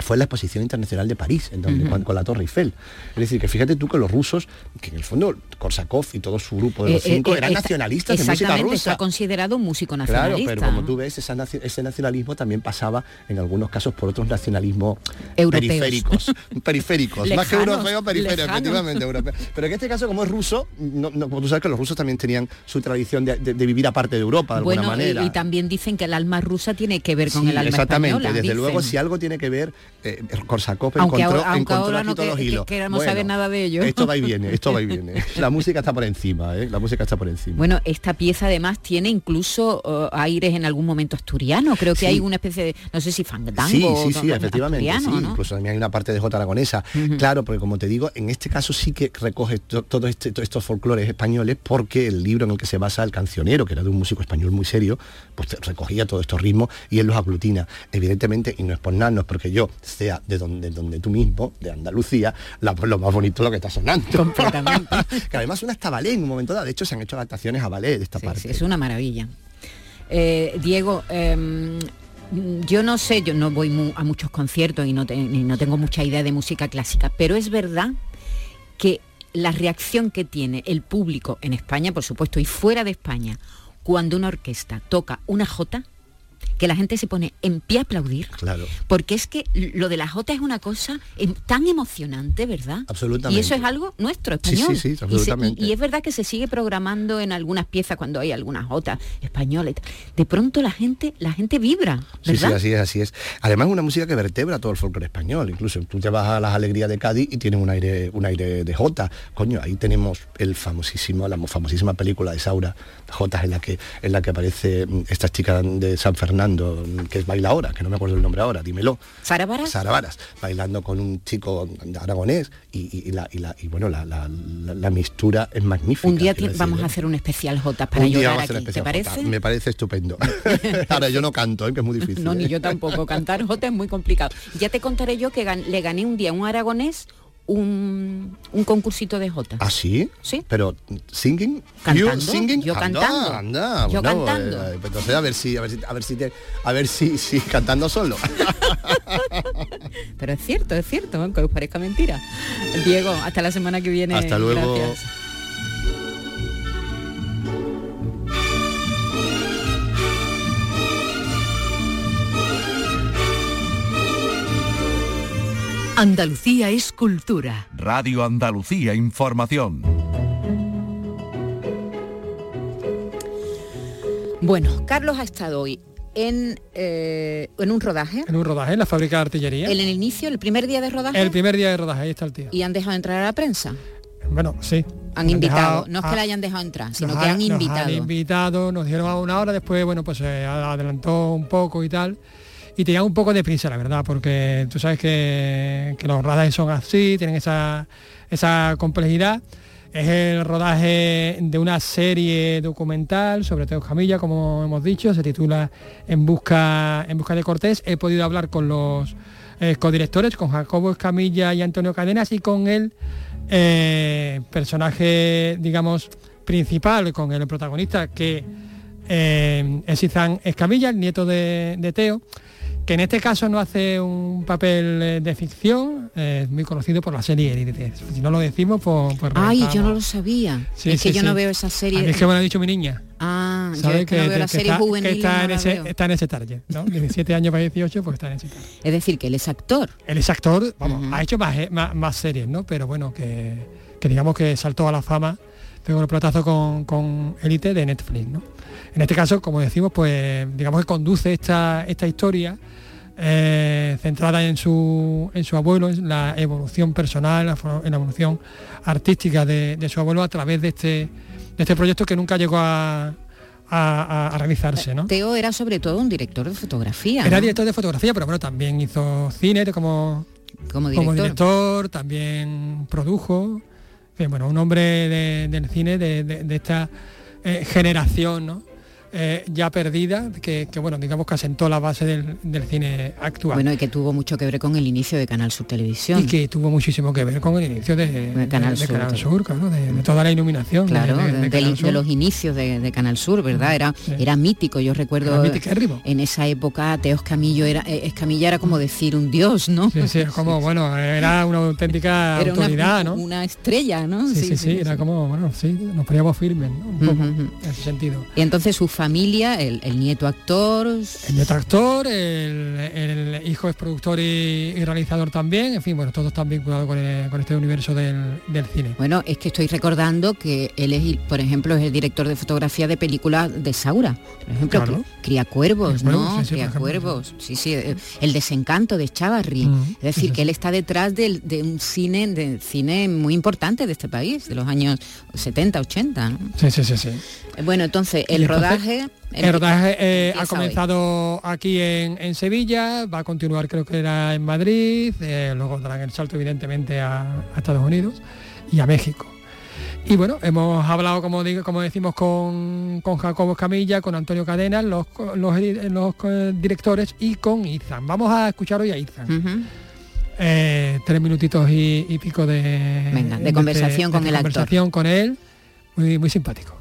fue la exposición internacional de París, en donde, con, la Torre Eiffel. Es decir, que fíjate tú que los rusos, que en el fondo Korsakov y todo su grupo de los eh, eh, cinco eran nacionalistas de música rusa. Está considerado un músico nacionalista. Claro, pero como tú ves, ese nacionalismo también pasaba en algunos casos por otros nacionalismos periféricos. periféricos, más que europeos, periféricos, efectivamente, europeos. Pero en este caso, como es ruso, no, como tú sabes que los rusos también tenían su tradición de, vivir aparte de Europa, de alguna manera. Y, y, también dicen que el alma rusa tiene que ver con el alma Exactamente, desde luego, si algo tiene que ver eh, aunque encontró, ahora, ahora no que, hilos. Que, queramos saber nada de ello. Esto va y viene, esto va y viene. La música está por encima, ¿eh? la música está por encima. Bueno, esta pieza además tiene incluso uh, aires en algún momento asturiano. Creo que hay una especie de, no sé si fandango. Sí, sí, sí, efectivamente. Sí. Incluso también hay una parte de J aragonesa. Claro, porque como te digo, en este caso sí que recoge todos este, estos folclores españoles porque el libro en el que se basa el cancionero, que era de un músico español muy serio, pues recogía todos estos ritmos y él los aglutina. Evidentemente, y no es por nada, no es porque yo sea de donde, donde tú mismo, de Andalucía, la, pues lo más bonito es lo que está sonando. Completamente. que además suena hasta ballet en un momento dado. De hecho, se han hecho adaptaciones a ballet de esta parte. es una maravilla. Eh, Diego, em, yo no sé, yo no voy a muchos conciertos y no, no tengo mucha idea de música clásica, pero es verdad que la reacción que tiene el público en España, por supuesto, y fuera de España, cuando una orquesta toca una jota, que la gente se pone en pie a aplaudir. Claro. Porque es que lo de la Jota es una cosa em, tan emocionante, ¿verdad? Absolutamente. Y eso es algo nuestro, español. Sí, sí, sí absolutamente. Y, es verdad que se sigue programando en algunas piezas cuando hay algunas Jotas españolas. De pronto la gente, la gente vibra, ¿verdad? Sí, sí, así es, así es. Además es una música que vertebra todo el folclore español. Incluso tú te vas a las alegrías de Cádiz y tienes un aire, un aire de Jota. Coño, ahí tenemos el famosísimo, la famosísima película de Saura, Jotas en la que en la que aparece mm, esta chica de San Fernando que es baila ahora, que no me acuerdo el nombre ahora, dímelo. Sara Varas. Sara Varas, bailando con un chico aragonés y, la, y bueno, la, la, la, mistura es magnífica. Un día vamos a hacer un especial J para llorar aquí, ¿te parece? Me parece estupendo. ahora yo no canto, ¿eh? que es muy difícil. No, ni ¿eh? yo tampoco. Cantar J es muy complicado. Ya te contaré yo que le gané un día un aragonés un, un concursito de Jota. ¿Ah, sí? Sí. Pero singing, cantando, singing? yo cantando. Anda, yo cantando. Eh, pues entonces a ver si a ver si a ver si te, a ver si si cantando solo. Pero es cierto, es cierto, aunque os parezca mentira. Diego, hasta la semana que viene. Hasta luego. Gracias. Andalucía es cultura. Radio Andalucía Información. Bueno, Carlos ha estado hoy en, eh, en un rodaje. En un rodaje, en la fábrica de artillería. ¿En el inicio, el primer día de rodaje? El primer día de rodaje, ahí está el tío. ¿Y han dejado entrar a la prensa? Bueno, sí. Han, invitado, no es que la hayan dejado entrar, sino que han invitado. Nos han invitado, nos dieron a una hora, después, bueno, pues se adelantó un poco y tal y tenía un poco de prisa, la verdad, porque tú sabes que, los rodajes son así, tienen esa, esa complejidad. Es el rodaje de una serie documental sobre Teo Camilla, como hemos dicho, se titula En busca, en busca de Cortés. He podido hablar con los eh, codirectores, con Jacobo Escamilla y Antonio Cadenas, y con el eh, personaje, digamos, principal, con el protagonista, que eh, es Izan Escamilla, el nieto de Teo que en este caso no hace un papel eh, de ficción, eh, es muy conocido por la serie Elite. Si no lo decimos, pues... pues Ay, yo no lo sabía. es que yo no veo esa serie. es que me lo ha dicho mi niña. Ah, ¿Sabe? que, no veo la serie está, juvenil. está, en ese, está en ese target, ¿no? 17 años para 18, pues está en ese target. Es decir, que él es actor. Él es actor, vamos, ha hecho más, más, series, ¿no? Pero bueno, que, digamos que saltó a la fama, tengo el platazo con, con Elite de Netflix, ¿no? En este caso, como decimos, pues digamos que conduce esta, esta historia eh, centrada en su, en su abuelo, en la evolución personal, en la evolución artística de, su abuelo a través de este, de este proyecto que nunca llegó a, realizarse. ¿no? Teo era sobre todo un director de fotografía. Era director de fotografía, pero bueno, también hizo cine como, como, director. también produjo. bueno, un hombre del cine de, esta eh, generación, ¿no? Eh, ya perdida, que, bueno, digamos que asentó la base del, cine actual. Bueno, y que tuvo mucho que ver con el inicio de Canal Sur Televisión. Y que tuvo muchísimo que ver con el inicio de, Canal, Sur, de, toda la iluminación. Claro, de, los inicios de, Canal Sur, ¿verdad? Era, era mítico, yo recuerdo en esa época Teo Escamillo era, eh, Escamilla era como decir un dios, ¿no? Sí, sí, como, bueno, era una auténtica autoridad, una, ¿no? Una estrella, ¿no? Sí, sí, sí, era como, bueno, sí, nos poníamos firmes, ¿no? Un poco, en ese sentido. Y entonces su familia, el, nieto actor... El nieto actor, el, hijo es productor y, realizador también, en fin, bueno, todos están vinculados con, este universo del, cine. Bueno, es que estoy recordando que él es, por ejemplo, es el director de fotografía de películas de Saura, por ejemplo, Cría Cuervos, ¿no? Cría Cuervos, sí, sí, eh, el desencanto de Chavarri, mm, es decir, que él está detrás de, un cine, de cine muy importante de este país, de los años 70, 80. Sí, sí, sí, sí. Bueno, entonces, el rodaje... El, rodaje eh, ha comenzado aquí en, Sevilla, va a continuar creo que era en Madrid, eh, luego darán el salto evidentemente a, Estados Unidos y a México. Y bueno, hemos hablado, como, como decimos, con, con Jacobo Camilla, con Antonio Cadenas, los, los, eh, directores y con Izan. Vamos a escuchar hoy a Izan. tres minutitos y, pico de, de conversación con el conversación con él, muy, muy simpático.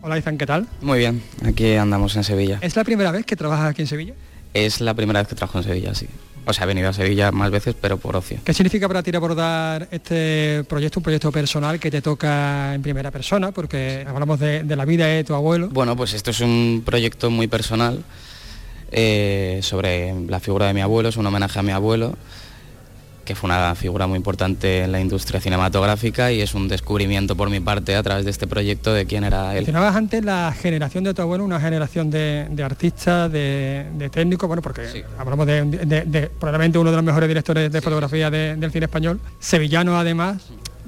Hola Izan, ¿qué tal? Muy bien, aquí andamos en Sevilla. ¿Es la primera vez que trabajas aquí en Sevilla? Es la primera vez que trabajo en Sevilla, sí. O sea, he venido a Sevilla más veces, pero por ocio. ¿Qué significa para ti abordar este proyecto, un proyecto personal que te toca en primera persona? Porque hablamos de, la vida de tu abuelo. Bueno, pues esto es un proyecto muy personal eh, sobre la figura de mi abuelo, es un homenaje a mi abuelo que fue una figura muy importante en la industria cinematográfica y es un descubrimiento por mi parte a través de este proyecto de quién era él. Mencionabas antes la generación de tu abuelo, una generación de, artistas, de, técnicos, bueno, porque hablamos de, probablemente uno de los mejores directores de fotografía del cine español, sevillano además.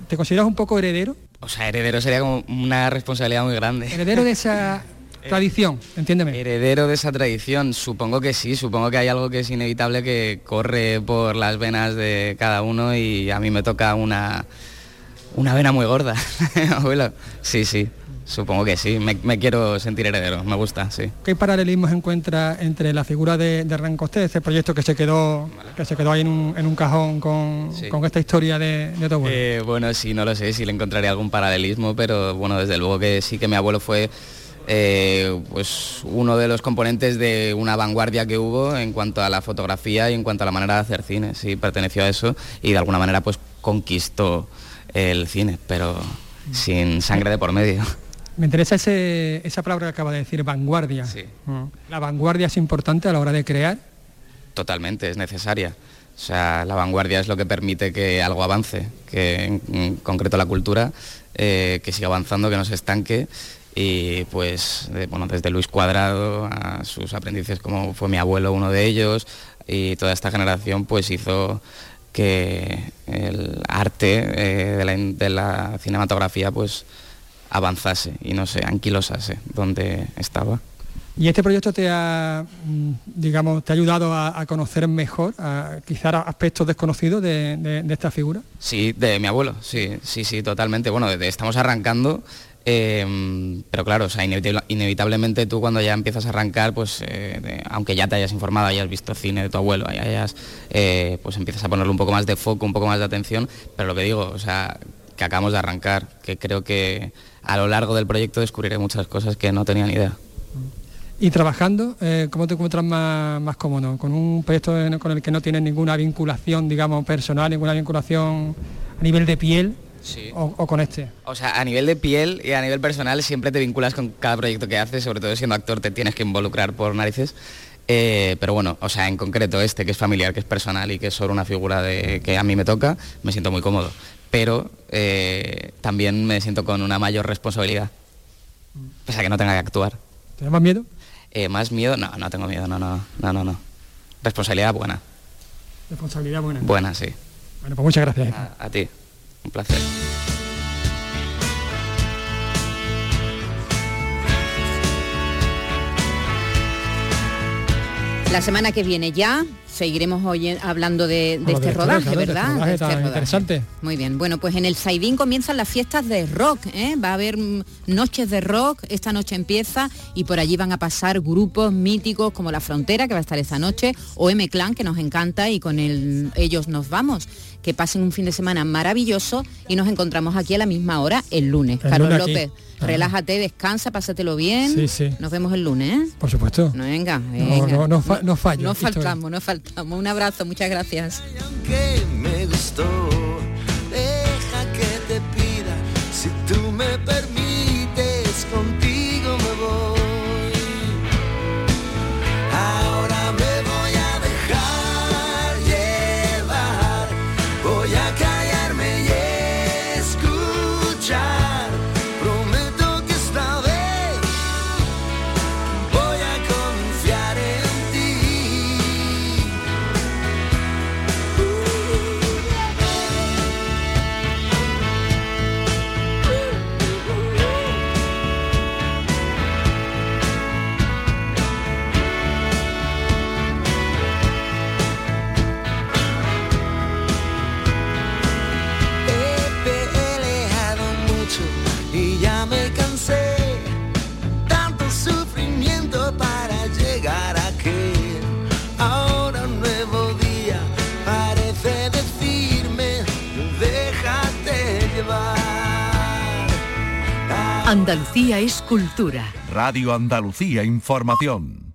¿Te consideras un poco heredero? O sea, heredero sería como una responsabilidad muy grande. Heredero de esa tradición, entiéndeme. Heredero de esa tradición, supongo que sí, supongo que hay algo que es inevitable que corre por las venas de cada uno y a mí me toca una, una vena muy gorda, abuelo. Sí, sí, supongo que sí, me, quiero sentir heredero, me gusta, sí. ¿Qué paralelismos encuentra entre la figura de, de Rancosté, este proyecto que se quedó, que se quedó ahí en un, cajón con, esta historia de, de tu abuelo? Eh, bueno, sí, no lo sé, si le encontraré algún paralelismo, pero bueno, desde luego que sí que mi abuelo fue eh, pues uno de los componentes de una vanguardia que hubo en cuanto a la fotografía y en cuanto a la manera de hacer cine. Sí, perteneció a eso y de alguna manera pues conquistó el cine, pero sin sangre de por medio. Me interesa esa palabra que acaba de decir, vanguardia. Sí. Mm. ¿La vanguardia es importante a la hora de crear? Totalmente, es necesaria. O sea, la vanguardia es lo que permite que algo avance, que en, concreto la cultura, eh, que siga avanzando, que no se estanque y pues bueno, desde Luis Cuadrado a sus aprendices como fue mi abuelo uno de ellos y toda esta generación pues hizo que el arte eh, de, la, cinematografía pues avanzase y no se anquilosase donde estaba. ¿Y este proyecto te ha, mm, digamos, te ha ayudado a, conocer mejor, a, quizás aspectos desconocidos de, esta figura? Sí, de mi abuelo, sí, sí, sí, totalmente. Bueno, estamos arrancando Em, pero claro, o sea, inevitablemente tú cuando ya empiezas a arrancar, pues eh, aunque ya te hayas informado, hayas visto cine de tu abuelo, hayas, eh, pues empiezas a ponerle un poco más de foco, un poco más de atención, pero lo que digo, o sea, que acabamos de arrancar, que creo que a lo largo del proyecto descubriré muchas cosas que no tenía ni idea. Y trabajando, eh, ¿cómo te encuentras más, más cómodo? ¿Con un proyecto con el que no tienes ninguna vinculación, digamos, personal, ninguna vinculación a nivel de piel? O, con este. O sea, a nivel de piel y a nivel personal siempre te vinculas con cada proyecto que haces, sobre todo siendo actor te tienes que involucrar por narices. Eh, pero bueno, o sea, en concreto este que es familiar, que es personal y que es sobre una figura de, que a mí me toca, me siento muy cómodo. Pero eh, también me siento con una mayor responsabilidad, pese a que no tenga que actuar. ¿Tienes más miedo? Eh, más miedo, no, no tengo miedo, no, no, no, no, no. Responsabilidad buena. Responsabilidad buena. Buena, sí. Bueno, pues muchas gracias. a ti. Un placer. La semana que viene ya seguiremos hoy hablando de, este rodaje, ¿verdad? Este interesante. Muy bien. Bueno, pues en el Saidín comienzan las fiestas de rock. ¿eh? Va a haber mm, noches de rock. Esta noche empieza y por allí van a pasar grupos míticos como La Frontera, que va a estar esta noche, o M-Clan, que nos encanta y con ellos nos vamos. Que pasen un fin de semana maravilloso y nos encontramos aquí a la misma hora el lunes. Carlos López. Relájate, descansa, pásatelo bien. Sí, sí. Nos vemos el lunes. ¿eh? Por supuesto. No, venga, No, no, no, no fallo. No faltamos, no faltamos. Un abrazo, muchas gracias. Andalucía es cultura. Radio Andalucía Información.